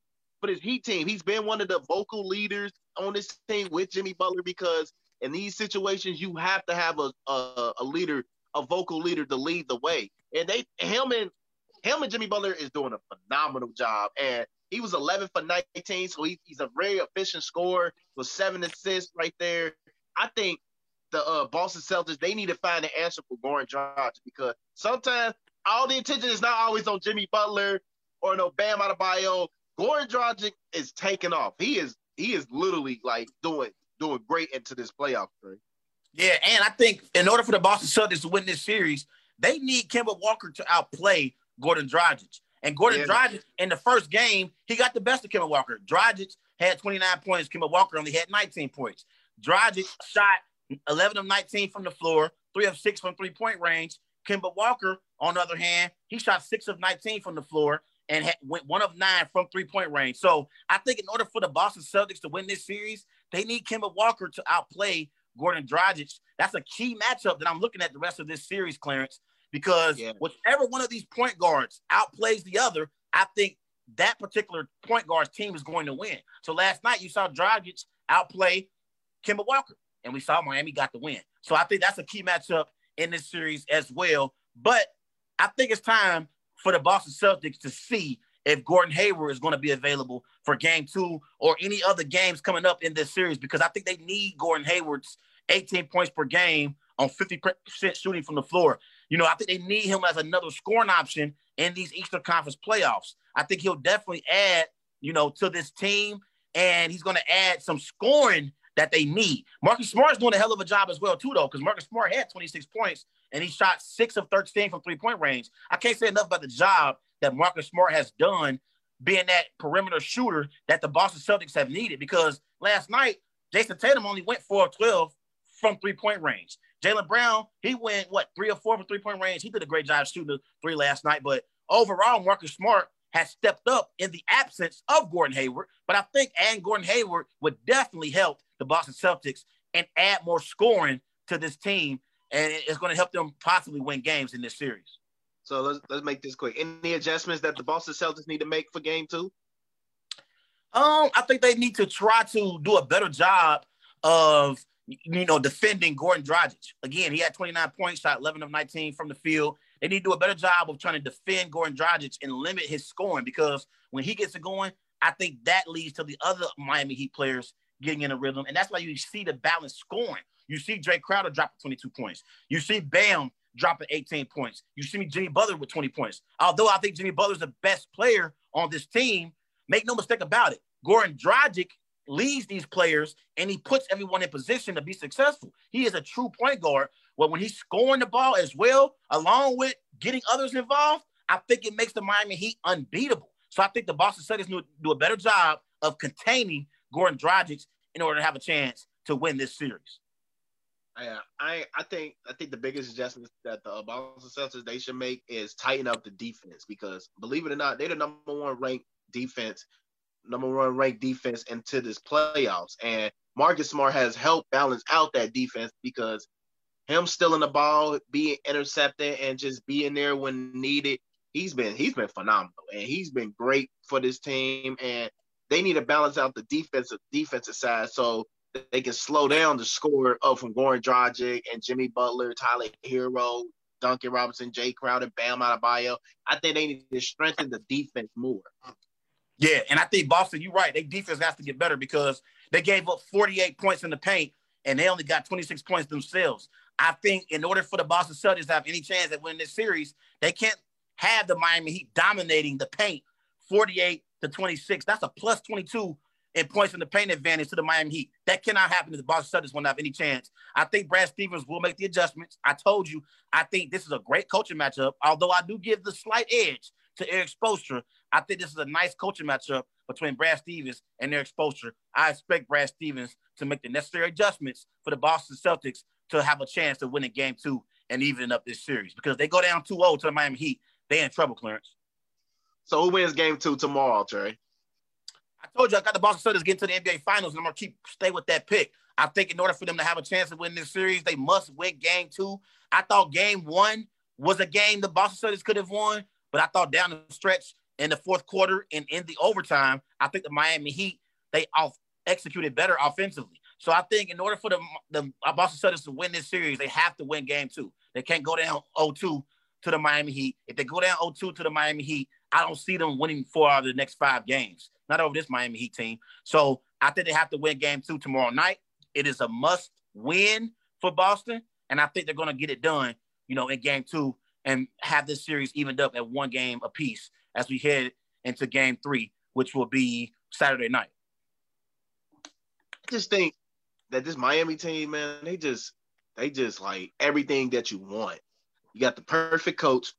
for this Heat team. He's been one of the vocal leaders on this team with Jimmy Butler because in these situations you have to have a a, a leader, a vocal leader to lead the way. And they him and him and Jimmy Butler is doing a phenomenal job. And he was 11 for 19, so he, he's a very efficient scorer with seven assists right there. I think the uh, Boston Celtics they need to find an answer for Goran Dragic because sometimes all the attention is not always on Jimmy Butler or no Bam Adebayo. Goran Dragic is taking off. He is he is literally like doing doing great into this playoff. Right? Yeah, and I think in order for the Boston Celtics to win this series, they need Kemba Walker to outplay Gordon Dragic. And Gordon yeah. Dragic in the first game, he got the best of Kemba Walker. Dragic had 29 points. Kemba Walker only had 19 points. Dragic shot 11 of 19 from the floor, three of six from three point range. Kemba Walker, on the other hand, he shot six of 19 from the floor and had, went one of nine from three point range. So I think in order for the Boston Celtics to win this series, they need Kemba Walker to outplay Gordon Dragic. That's a key matchup that I'm looking at the rest of this series, Clarence because yeah. whichever one of these point guards outplays the other, I think that particular point guard's team is going to win. So last night you saw Dragic outplay Kemba Walker, and we saw Miami got the win. So I think that's a key matchup in this series as well. But I think it's time for the Boston Celtics to see if Gordon Hayward is going to be available for game two or any other games coming up in this series because I think they need Gordon Hayward's 18 points per game on 50% shooting from the floor. You know, I think they need him as another scoring option in these Eastern Conference playoffs. I think he'll definitely add, you know, to this team, and he's going to add some scoring that they need. Marcus Smart's doing a hell of a job as well, too, though, because Marcus Smart had 26 points and he shot six of 13 from three-point range. I can't say enough about the job that Marcus Smart has done being that perimeter shooter that the Boston Celtics have needed because last night Jayson Tatum only went 4 of 12 from three-point range. Jaylen Brown, he went what three or four from three-point range. He did a great job shooting the three last night. But overall, Marcus Smart has stepped up in the absence of Gordon Hayward. But I think adding Gordon Hayward would definitely help the Boston Celtics and add more scoring to this team. And it's going to help them possibly win games in this series. So let's let's make this quick. Any adjustments that the Boston Celtics need to make for game two? Um, I think they need to try to do a better job of you know defending Gordon Dragic. Again, he had 29 points, shot 11 of 19 from the field. They need to do a better job of trying to defend Gordon Dragic and limit his scoring because when he gets it going, I think that leads to the other Miami Heat players getting in a rhythm, and that's why you see the balance scoring. You see Jae Crowder dropping 22 points. You see Bam dropping 18 points. You see me Jimmy Butler with 20 points. Although I think Jimmy Butler's the best player on this team, make no mistake about it. Goran Dragic leads these players and he puts everyone in position to be successful. He is a true point guard. Well, when he's scoring the ball as well, along with getting others involved, I think it makes the Miami Heat unbeatable. So I think the Boston Celtics to do a better job of containing Gordon Dragic in order to have a chance to win this series. Yeah, uh, I I think I think the biggest adjustment that the Boston Celtics they should make is tighten up the defense because believe it or not, they're the number one ranked defense, number one ranked defense into this playoffs. And Marcus Smart has helped balance out that defense because him stealing the ball, being intercepted, and just being there when needed, he's been he's been phenomenal and he's been great for this team. And they need to balance out the defensive defensive side. So they can slow down the score up from Goran Dragic and Jimmy Butler, Tyler Herro, Duncan Robinson, Jae Crowder, Bam Adebayo. I think they need to strengthen the defense more. Yeah, and I think Boston, you're right. Their defense has to get better because they gave up 48 points in the paint and they only got 26 points themselves. I think in order for the Boston Celtics to have any chance at winning this series, they can't have the Miami Heat dominating the paint 48 to 26. That's a plus 22 and points in the paint advantage to the Miami Heat. That cannot happen if the Boston Celtics won't have any chance. I think Brad Stevens will make the adjustments. I told you, I think this is a great coaching matchup. Although I do give the slight edge to Erik Spoelstra, I think this is a nice coaching matchup between Brad Stevens and Erik Spoelstra. I expect Brad Stevens to make the necessary adjustments for the Boston Celtics to have a chance to win a game two and even up this series because they go down 2-0 to the Miami Heat. They in trouble, Clarence. So who wins game two tomorrow, Trey? I told you I got the Boston Celtics getting to the NBA Finals, and I'm gonna keep stay with that pick. I think in order for them to have a chance to win this series, they must win Game Two. I thought Game One was a game the Boston Celtics could have won, but I thought down the stretch in the fourth quarter and in the overtime, I think the Miami Heat they off executed better offensively. So I think in order for the the Boston Celtics to win this series, they have to win Game Two. They can't go down 0-2 to the Miami Heat. If they go down 0-2 to the Miami Heat, I don't see them winning four out of the next five games not over this Miami Heat team. So I think they have to win game two tomorrow night. It is a must win for Boston. And I think they're going to get it done, you know, in game two and have this series evened up at one game apiece as we head into game three, which will be Saturday night. I just think that this Miami team, man, they just they just like everything that you want. You got the perfect coach,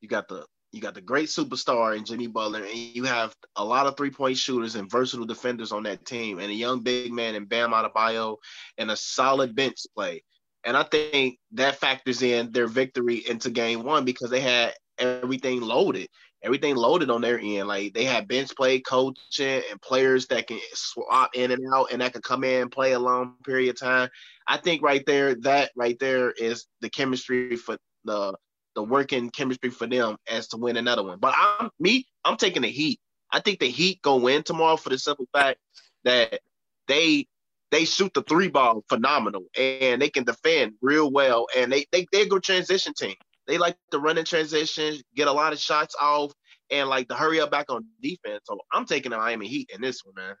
you got the you got the great superstar in Jimmy Butler, and you have a lot of three point shooters and versatile defenders on that team, and a young big man in Bam Adebayo, and a solid bench play. And I think that factors in their victory into game one because they had everything loaded, everything loaded on their end. Like they had bench play, coaching, and players that can swap in and out and that can come in and play a long period of time. I think right there, that right there is the chemistry for the the working chemistry for them as to win another one. But I'm me, I'm taking the Heat. I think the Heat go win tomorrow for the simple fact that they they shoot the three ball phenomenal and they can defend real well and they they they go transition team. They like to run in transition, get a lot of shots off, and like to hurry up back on defense. So I'm taking the Miami Heat in this one, man.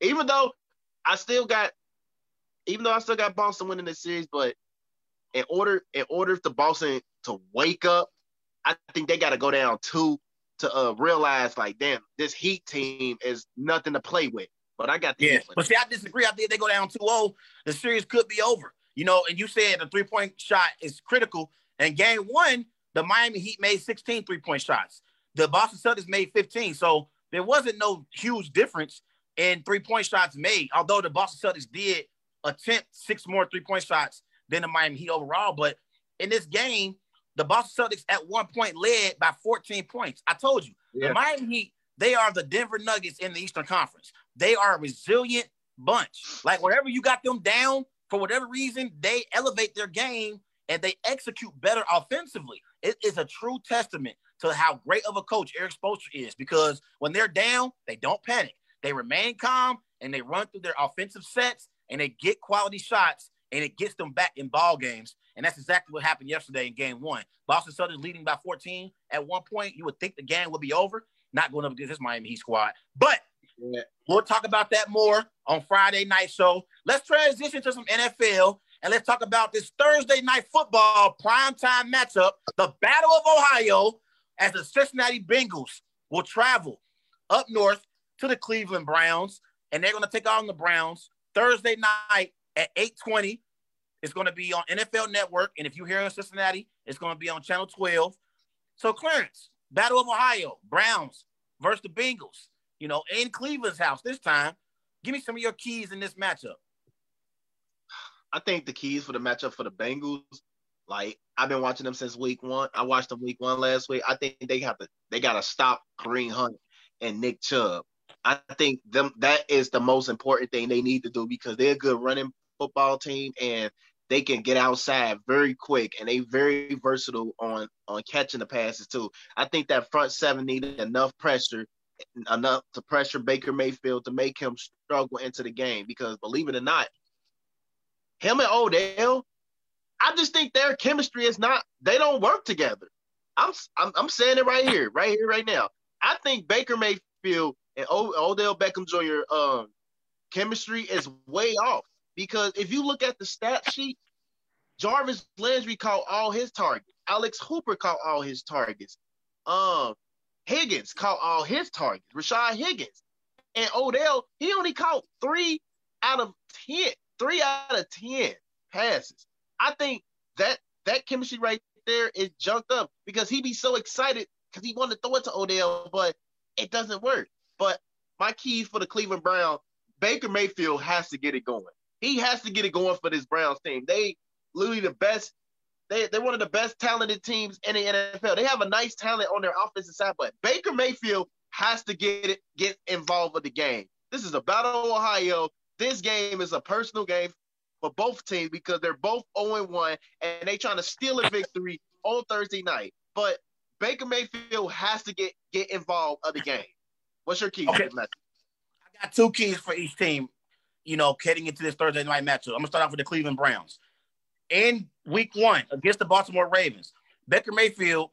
Even though I still got, even though I still got Boston winning the series, but in order in order for Boston to wake up, I think they got to go down two to uh, realize like, damn, this Heat team is nothing to play with. But I got the Yeah, but see, I disagree. I think they go down 2-0, the series could be over. You know, and you said the three-point shot is critical. And game one, the Miami Heat made 16 three-point shots. The Boston Celtics made 15. So there wasn't no huge difference in three-point shots made, although the Boston Celtics did attempt six more three-point shots than the Miami Heat overall. But in this game, the Boston Celtics at one point led by 14 points. I told you, Yeah. the Miami Heat, they are the Denver Nuggets in the Eastern Conference. They are a resilient bunch. Like wherever you got them down, for whatever reason, they elevate their game and they execute better offensively. It is a true testament to how great of a coach Erik Spoelstra is because when they're down, they don't panic. They remain calm and they run through their offensive sets and they get quality shots and it gets them back in ball games. And that's exactly what happened yesterday in game one. Boston Celtics leading by 14 at one point. You would think the game would be over, not going up against this Miami Heat squad. But Yeah. we'll talk about that more on Friday night show. Let's transition to some NFL and let's talk about this Thursday night football primetime matchup, the Battle of Ohio, as the Cincinnati Bengals will travel up north to the Cleveland Browns, and they're going to take on the Browns Thursday night at 8:20. It's going to be on NFL Network, and if you're here in Cincinnati, it's going to be on Channel 12. So, Clarence, Battle of Ohio, Browns versus the Bengals. You know, in Cleveland's house this time. Give me some of your keys in this matchup. I think the keys for the matchup for the Bengals, like I've been watching them since week one. I watched them week one last week. I think they have to they gotta stop Kareem Hunt and Nick Chubb. I think them that is the most important thing they need to do because they're a good running football team and they can get outside very quick and they very versatile on on catching the passes too. I think that front seven needed enough pressure enough to pressure Baker Mayfield to make him struggle into the game because believe it or not, him and Odell, I just think their chemistry is not. They don't work together. I'm I'm, I'm saying it right here, right here, right now. I think Baker Mayfield and o- Odell Beckham Jr. Um, chemistry is way off because if you look at the stat sheet, Jarvis Landry caught all his targets. Alex Hooper caught all his targets. Um, Higgins caught all his targets. Rashad Higgins and Odell, he only caught three out of ten three out of ten passes. I think that that chemistry right there is junked up because he be so excited because he wanted to throw it to Odell, but it doesn't work. But my keys for the Cleveland Browns, Baker Mayfield has to get it going. He has to get it going for this Browns team. They literally the best. They they're one of the best talented teams in the NFL. They have a nice talent on their offensive side, but Baker Mayfield has to get it get involved with the game. This is a battle of Ohio this game is a personal game for both teams because they're both 0-1 and they're trying to steal a victory on Thursday night. But Baker Mayfield has to get get involved of the game. What's your key? Okay. to the match? I got two keys for each team, you know, heading into this Thursday night matchup. I'm gonna start off with the Cleveland Browns. In week one against the Baltimore Ravens, Baker Mayfield,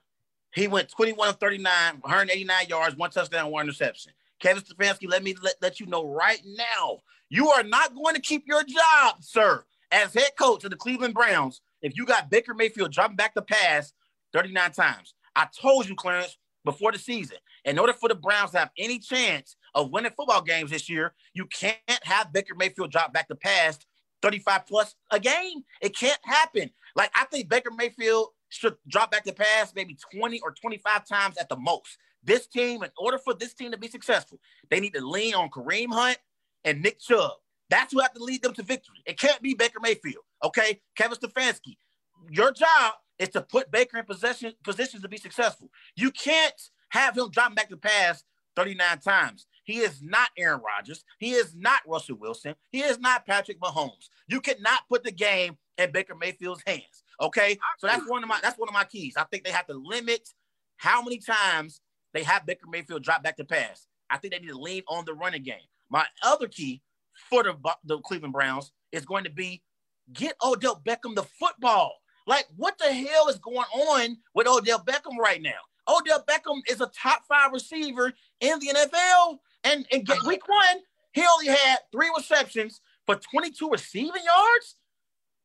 he went 21 of 39, 189 yards, one touchdown, one interception. Kevin Stefanski, let me let, let you know right now, you are not going to keep your job, sir, as head coach of the Cleveland Browns if you got Baker Mayfield dropping back the pass 39 times. I told you, Clarence, before the season, in order for the Browns to have any chance of winning football games this year, you can't have Baker Mayfield drop back the pass 35 plus a game. It can't happen. Like, I think Baker Mayfield should drop back the pass maybe 20 or 25 times at the most. This team, in order for this team to be successful, they need to lean on Kareem Hunt and Nick Chubb. That's who have to lead them to victory. It can't be Baker Mayfield. Okay, Kevin Stefanski, your job is to put Baker in possession positions to be successful. You can't have him dropping back to pass 39 times. He is not Aaron Rodgers. He is not Russell Wilson. He is not Patrick Mahomes. You cannot put the game in Baker Mayfield's hands. Okay, so that's one of my that's one of my keys. I think they have to limit how many times they have Baker Mayfield drop back to pass. I think they need to lean on the running game. My other key for the, the Cleveland Browns is going to be get Odell Beckham the football. Like, what the hell is going on with Odell Beckham right now? Odell Beckham is a top five receiver in the NFL. And in week one, he only had three receptions for 22 receiving yards.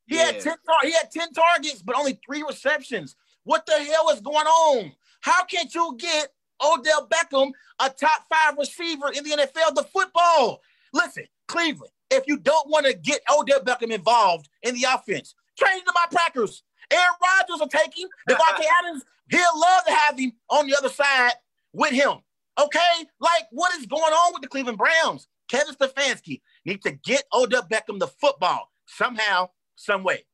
He had 10 tar- he had 10 targets, but only three receptions. What the hell is going on? How can't you get Odell Beckham, a top five receiver in the NFL, the football? Listen, Cleveland, if you don't want to get Odell Beckham involved in the offense, trade him to my Packers. Aaron Rodgers will take him. Davante Adams, he'll love to have him on the other side with him. Okay? Like, what is going on with the Cleveland Browns? Kevin Stefanski needs to get Odell Beckham the football somehow, some way.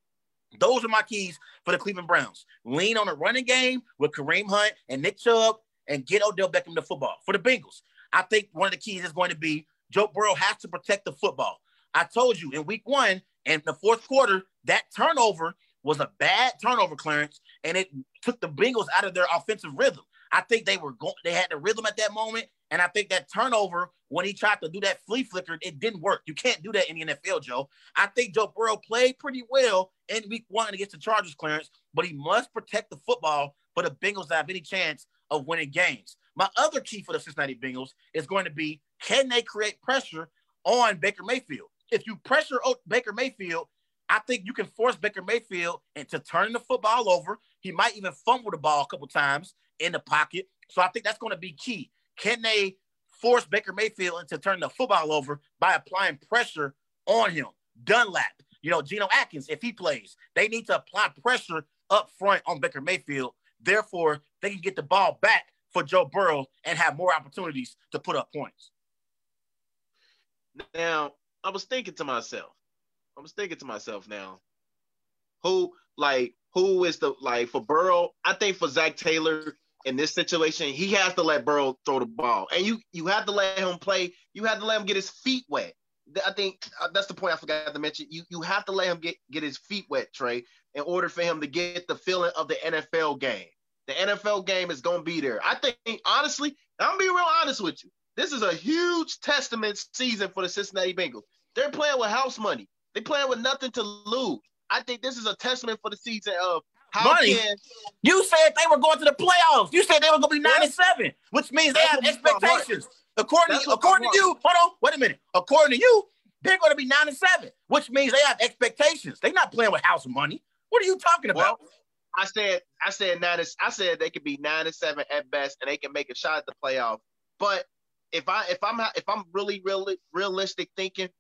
Those are my keys for the Cleveland Browns. Lean on a running game with Kareem Hunt and Nick Chubb and get Odell Beckham the football. For the Bengals, I think one of the keys is going to be Joe Burrow has to protect the football. I told you in week one and the fourth quarter, that turnover was a bad turnover Clarence and it took the Bengals out of their offensive rhythm. I think they were going, they had the rhythm at that moment. And I think that turnover, when he tried to do that flea flicker, it didn't work. You can't do that in the NFL, Joe. I think Joe Burrow played pretty well in week one against the Chargers Clarence, but he must protect the football for the Bengals to have any chance of winning games. My other key for the Cincinnati Bengals is going to be can they create pressure on Baker Mayfield? If you pressure Baker Mayfield, I think you can force Baker Mayfield into turning the football over. He might even fumble the ball a couple times in the pocket. So I think that's going to be key. Can they force Baker Mayfield into turning the football over by applying pressure on him? Dunlap, you know, Geno Atkins, if he plays, they need to apply pressure up front on Baker Mayfield. Therefore, they can get the ball back for Joe Burrow and have more opportunities to put up points. Now, I was thinking to myself, I was thinking to myself now, who like who is the like for Burrow? I think for Zac Taylor in this situation, he has to let Burrow throw the ball, and you you have to let him play. You have to let him get his feet wet. I think uh, that's the point I forgot to mention. You you have to let him get get his feet wet, Trey, in order for him to get the feeling of the NFL game. The NFL game is gonna be there. I think honestly, I'm gonna be real honest with you. This is a huge testament season for the Cincinnati Bengals. They're playing with house money. They're playing with nothing to lose. I think this is a testament for the season of how Money? can You said they were going to the playoffs. You said they were going to be nine Yeah. and seven, which means they That's have my heart- expectations. According That's to, according to you, hold on, wait a minute. According to you, they're going to be nine and seven, which means they have expectations. They're not playing with house money. What are you talking about? Well, I said I said nine. I said they could be nine and seven at best, and they can make a shot at the playoff. But if I if I'm if I'm really really realistic thinking,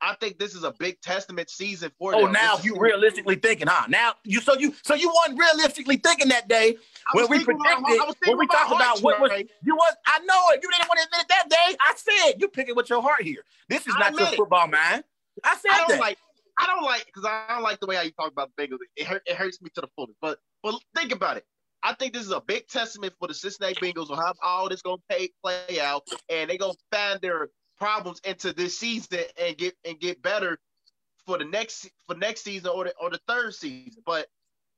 I think this is a big testament season for oh, them. now you realistically thinking, huh? Now you so you so you weren't realistically thinking that day when we about- predicted I was when we talked about what was you was I know it. You didn't want to admit it that day. I said you picking with your heart here. This is not your it. football mind. I said I that. like. I don't like because I don't like the way how you talk about the Bengals. It, hurt, it hurts me to the fullest. But but think about it. I think this is a big testament for the Cincinnati Bengals on how all this gonna pay, play out, and they gonna find their problems into this season and get and get better for the next for next season or the or the third season. But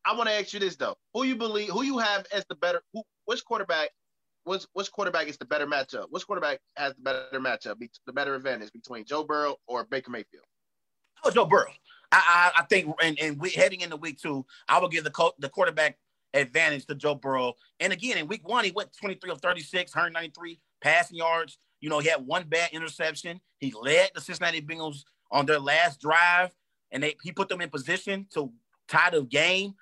I want to ask you this though: Who you believe? Who you have as the better? Who, which quarterback? Which which quarterback is the better matchup? Which quarterback has the better matchup? The better advantage between Joe Burrow or Baker Mayfield? Oh, Joe Burrow. I, I, I think, and, and we heading into week two, I will give the co- the quarterback advantage to Joe Burrow. And again, in week one, he went 23 of 36, 193 passing yards. You know, he had one bad interception. He led the Cincinnati Bengals on their last drive, and they he put them in position to tie the game.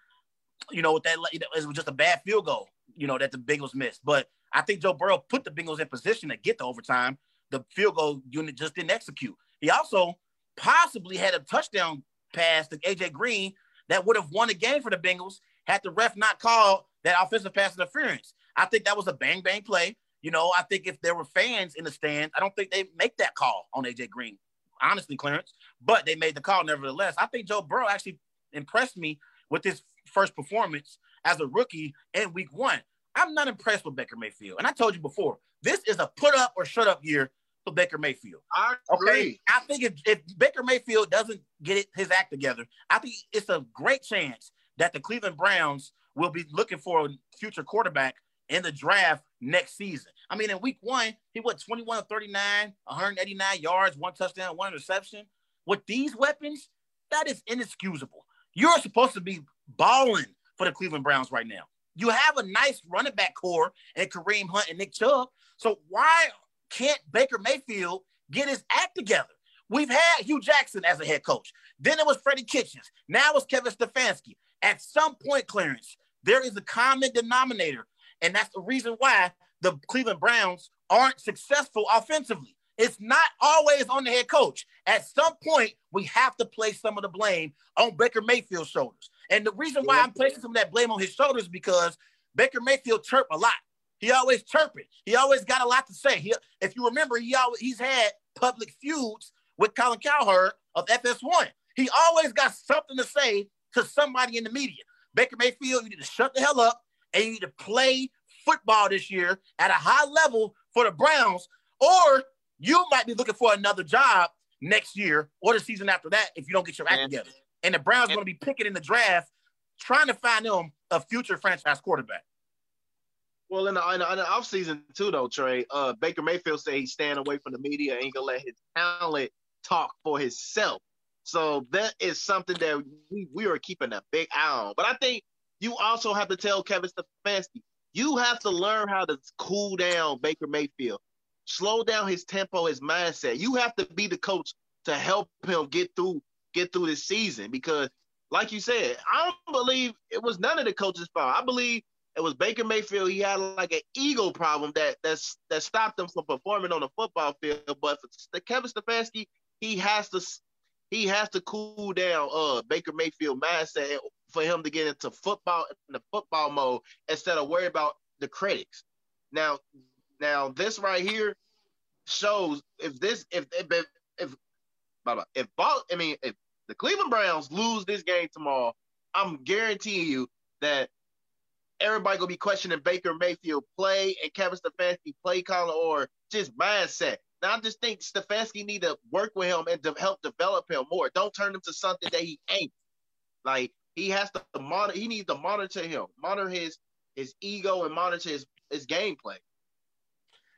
You know, with that, it was just a bad field goal. You know that the Bengals missed, but I think Joe Burrow put the Bengals in position to get the overtime. The field goal unit just didn't execute. He also possibly had a touchdown pass to AJ Green that would have won the game for the Bengals had the ref not called that offensive pass interference. I think that was a bang bang play. You know, I think if there were fans in the stands, I don't think they make that call on AJ Green. Honestly, Clarence, but they made the call nevertheless. I think Joe Burrow actually impressed me with his first performance as a rookie in week one. I'm not impressed with Baker Mayfield. And I told you before, this is a put up or shut up year for Baker Mayfield. I Okay. I think if, if Baker Mayfield doesn't get it, his act together, I think it's a great chance that the Cleveland Browns will be looking for a future quarterback in the draft next season. I mean, in week one, he went 21 of 39, 189 yards, one touchdown, one interception. With these weapons, that is inexcusable. You're supposed to be balling for the Cleveland Browns right now. You have a nice running back core and Kareem Hunt and Nick Chubb. So why can't Baker Mayfield get his act together? We've had Hue Jackson as a head coach. Then it was Freddie Kitchens. Now it's Kevin Stefanski. At some point, Clarence, there is a common denominator, and that's the reason why the Cleveland Browns aren't successful offensively. It's not always on the head coach. At some point, we have to place some of the blame on Baker Mayfield's shoulders. And the reason why I'm placing some of that blame on his shoulders is because Baker Mayfield chirp a lot. He always chirping. He always got a lot to say. He, if you remember, he always he's had public feuds with Colin Cowherd of FS1. He always got something to say to somebody in the media. Baker Mayfield, you need to shut the hell up and you need to play football this year at a high level for the Browns, or you might be looking for another job next year or the season after that if you don't get your act together. And the Browns are going to be picking in the draft, trying to find them a future franchise quarterback. Well, in the, in the, in the offseason too, though, Trey, uh, Baker Mayfield said he's staying away from the media and gonna let his talent talk for himself. So that is something that we, we are keeping a big eye on. But I think you also have to tell Kevin Stefanski, you have to learn how to cool down Baker Mayfield, slow down his tempo, his mindset. You have to be the coach to help him get through get through this season because, like you said, I don't believe it was none of the coaches' fault. I believe it was Baker Mayfield. He had like an ego problem that that's that stopped him from performing on the football field. But for Kevin Stefanski, he has to he has to cool down uh Baker Mayfield mindset for him to get into football in the football mode instead of worry about the critics. Now, now this right here shows if this if if if if, if ball, I mean if the Cleveland Browns lose this game tomorrow, I'm guaranteeing you that everybody gonna be questioning Baker Mayfield play and Kevin Stefanski play caller or just mindset. Now I just think Stefanski need to work with him and to help develop him more. Don't turn him to something that he ain't. Like he has to monitor. He needs to monitor him, monitor his his ego, and monitor his his gameplay.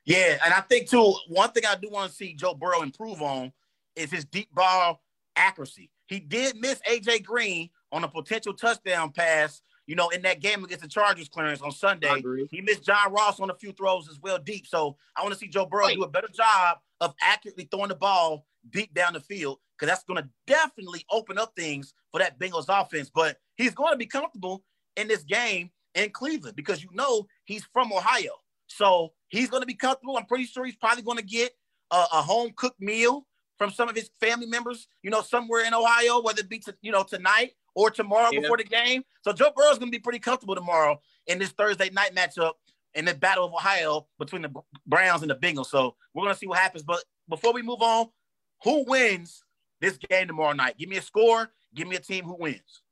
Yeah, and I think too. One thing I do want to see Joe Burrow improve on is his deep ball accuracy. He did miss AJ Green on a potential touchdown pass you know, in that game against the Chargers Clarence on Sunday. He missed John Ross on a few throws as well deep. So I want to see Joe Burrow right. do a better job of accurately throwing the ball deep down the field because that's going to definitely open up things for that Bengals offense. But he's going to be comfortable in this game in Cleveland because you know he's from Ohio. So he's going to be comfortable. I'm pretty sure he's probably going to get a, a home cooked meal from some of his family members, you know, somewhere in Ohio, whether it be to, you know tonight or tomorrow yeah. before the game. So Joe Burrow's going to be pretty comfortable tomorrow in this Thursday night matchup in the Battle of Ohio between the Browns and the Bengals. So we're going to see what happens. But before we move on, who wins this game tomorrow night? Give me a score. Give me a team who wins.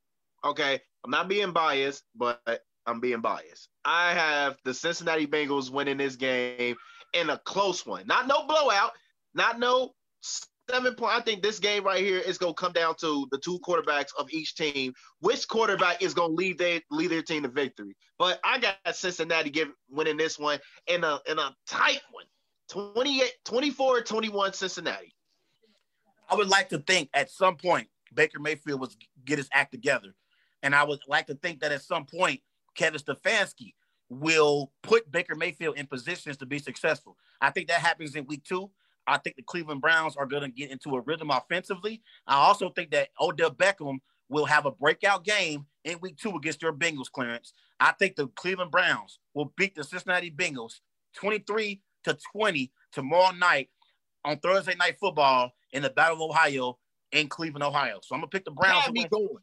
Okay, I'm not being biased, but I'm being biased. I have the Cincinnati Bengals winning this game in a close one. Not no blowout, not no seven point. I think this game right here is going to come down to the two quarterbacks of each team. Which quarterback is going to lead their lead their team to victory? But I got Cincinnati give, winning this one in a in a tight one. 28, 24 21 Cincinnati. I would like to think at some point Baker Mayfield was get his act together. And I would like to think that at some point Kevin Stefanski will put Baker Mayfield in positions to be successful. I think that happens in week two. I think the Cleveland Browns are going to get into a rhythm offensively. I also think that Odell Beckham will have a breakout game in week two against your Bengals Clarence. I think the Cleveland Browns will beat the Cincinnati Bengals 23 to 20 tomorrow night on Thursday night football in the Battle of Ohio in Cleveland, Ohio. So I'm gonna pick the Browns. to win. Going.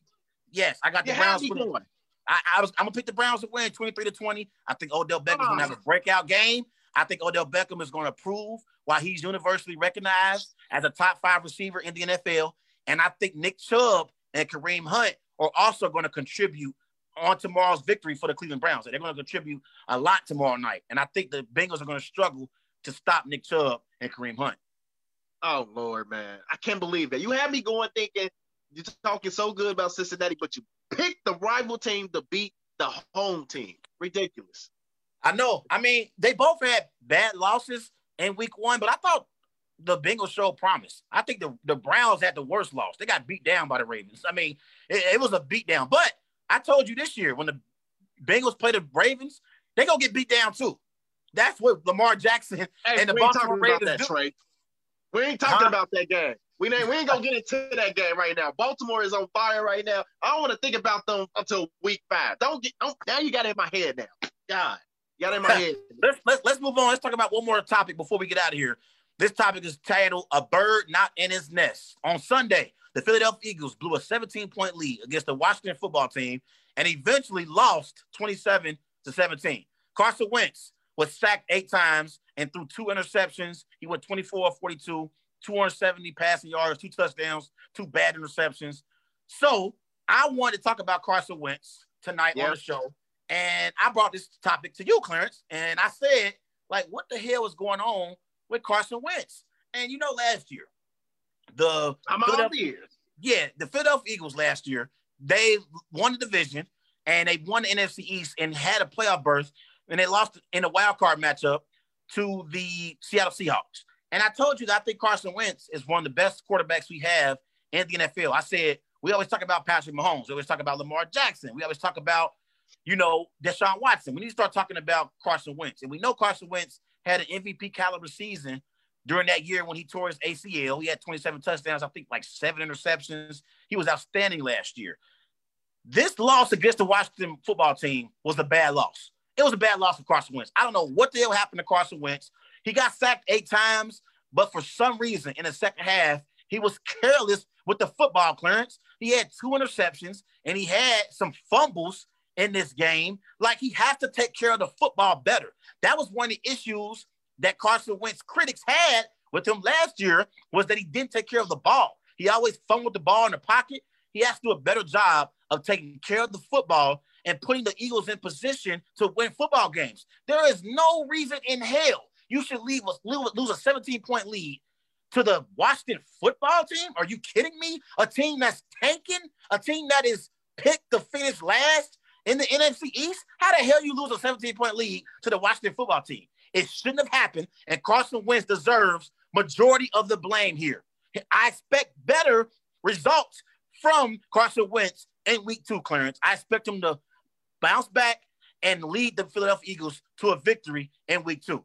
Yes, I got the Browns. Going. I, I, was I'm gonna pick the Browns to win 23 to 20. I think Odell Beckham's gonna ah. have a breakout game. I think Odell Beckham is gonna prove why he's universally recognized as a top five receiver in the NFL. And I think Nick Chubb and Kareem Hunt are also going to contribute on tomorrow's victory for the Cleveland Browns. They're going to contribute a lot tomorrow night. And I think the Bengals are going to struggle to stop Nick Chubb and Kareem Hunt. Oh, Lord, man. I can't believe that. You had me going thinking you're talking so good about Cincinnati, but you picked the rival team to beat the home team. Ridiculous. I know. I mean, they both had bad losses, in week one, but I thought the Bengals showed promise. I think the, the Browns had the worst loss. They got beat down by the Ravens. I mean, it, it was a beat down. But I told you this year when the Bengals play the Ravens, they gonna get beat down too. That's what Lamar Jackson hey, and the Baltimore Ravens that, do. Trey. We ain't talking huh? about that game. We ain't, we ain't gonna get into that game right now. Baltimore is on fire right now. I don't want to think about them until week five. Don't get don't, now. You got it in my head now. God, in my head. let's, let's let's move on. Let's talk about one more topic before we get out of here. This topic is titled "A Bird Not in His Nest." On Sunday, the Philadelphia Eagles blew a 17-point lead against the Washington football team and eventually lost 27 to 17. Carson Wentz was sacked eight times and threw two interceptions. He went 24 42, 270 passing yards, two touchdowns, two bad interceptions. So I wanted to talk about Carson Wentz tonight on the show. And I brought this topic to you, Clarence. And I said, like, what the hell is going on with Carson Wentz? And you know, last year, the I'm all ears. Yeah, the Philadelphia Eagles last year, they won the division and they won the NFC East and had a playoff berth, and they lost in a wild card matchup to the Seattle Seahawks. And I told you that I think Carson Wentz is one of the best quarterbacks we have in the NFL. I said we always talk about Patrick Mahomes, we always talk about Lamar Jackson, we always talk about you know Deshaun Watson. We need to start talking about Carson Wentz, and we know Carson Wentz had an MVP caliber season during that year when he tore his ACL. He had 27 touchdowns, I think like seven interceptions. He was outstanding last year. This loss against the Washington football team was a bad loss. It was a bad loss for Carson Wentz. I don't know what the hell happened to Carson Wentz. He got sacked eight times, but for some reason in the second half, he was careless with the football Clarence. He had two interceptions and he had some fumbles in this game. Like he has to take care of the football better. That was one of the issues that Carson Wentz critics had with him last year was that he didn't take care of the ball. He always fumbled the ball in the pocket. He has to do a better job of taking care of the football and putting the Eagles in position to win football games. There is no reason in hell you should leave lose a 17 point lead to the Washington football team. Are you kidding me? A team that's tanking, a team that is picked to finish last in the NFC East. How the hell you lose a 17 point lead to the Washington football team? It shouldn't have happened, and Carson Wentz deserves majority of the blame here. I expect better results from Carson Wentz in week two, Clarence. I expect him to bounce back and lead the Philadelphia Eagles to a victory in week two.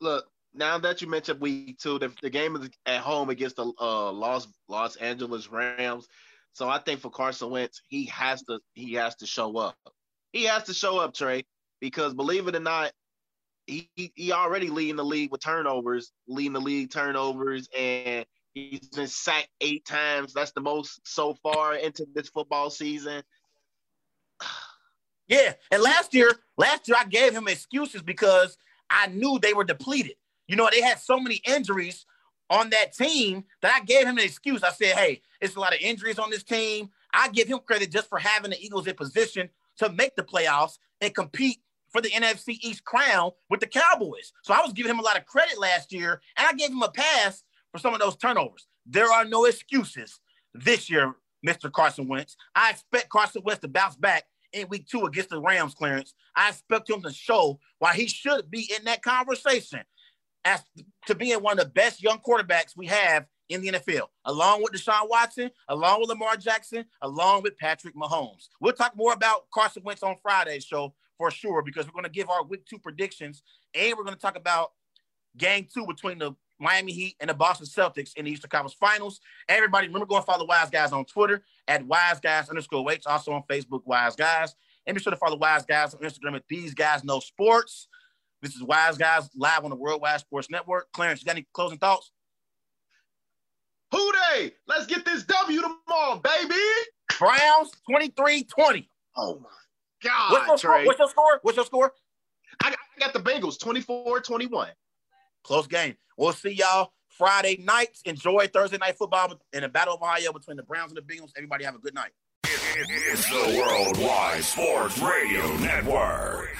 Look, now that you mentioned week two, the, the game is at home against the uh, Los Los Angeles Rams. So I think for Carson Wentz, he has to he has to show up. He has to show up, Trey, because believe it or not, he he already leading the league with turnovers, leading the league turnovers, and he's been sacked eight times. That's the most so far into this football season. Yeah, and last year, last year I gave him excuses because I knew they were depleted. You know, they had so many injuries on that team that I gave him an excuse. I said, "Hey, it's a lot of injuries on this team." I give him credit just for having the Eagles in position to make the playoffs and compete for the NFC East crown with the Cowboys. So I was giving him a lot of credit last year, and I gave him a pass for some of those turnovers. There are no excuses this year, Mr. Carson Wentz. I expect Carson Wentz to bounce back in week two against the Rams, Clarence. I expect him to show why he should be in that conversation as to being one of the best young quarterbacks we have in the NFL, along with Deshaun Watson, along with Lamar Jackson, along with Patrick Mahomes. We'll talk more about Carson Wentz on Friday's show for sure because we're going to give our week two predictions and we're going to talk about game two between the Miami Heat and the Boston Celtics in the Eastern Conference Finals. Everybody, remember go follow Wise Guys on Twitter at Wise Guys underscore H, also on Facebook, Wise Guys. And be sure to follow Wise Guys on Instagram at These Guys Know Sports. This is Wise Guys live on the Worldwide Sports Network. Clarence, you got any closing thoughts? Who they? Let's get this W tomorrow, baby. Browns 23-20. Oh my God, What's your, score? Trey. What's your score? What's your score? I got, I got the Bengals 24-21. Close game. We'll see y'all Friday nights. Enjoy Thursday night football in the Battle of Ohio between the Browns and the Bengals. Everybody have a good night. It's the Worldwide Sports Radio Network.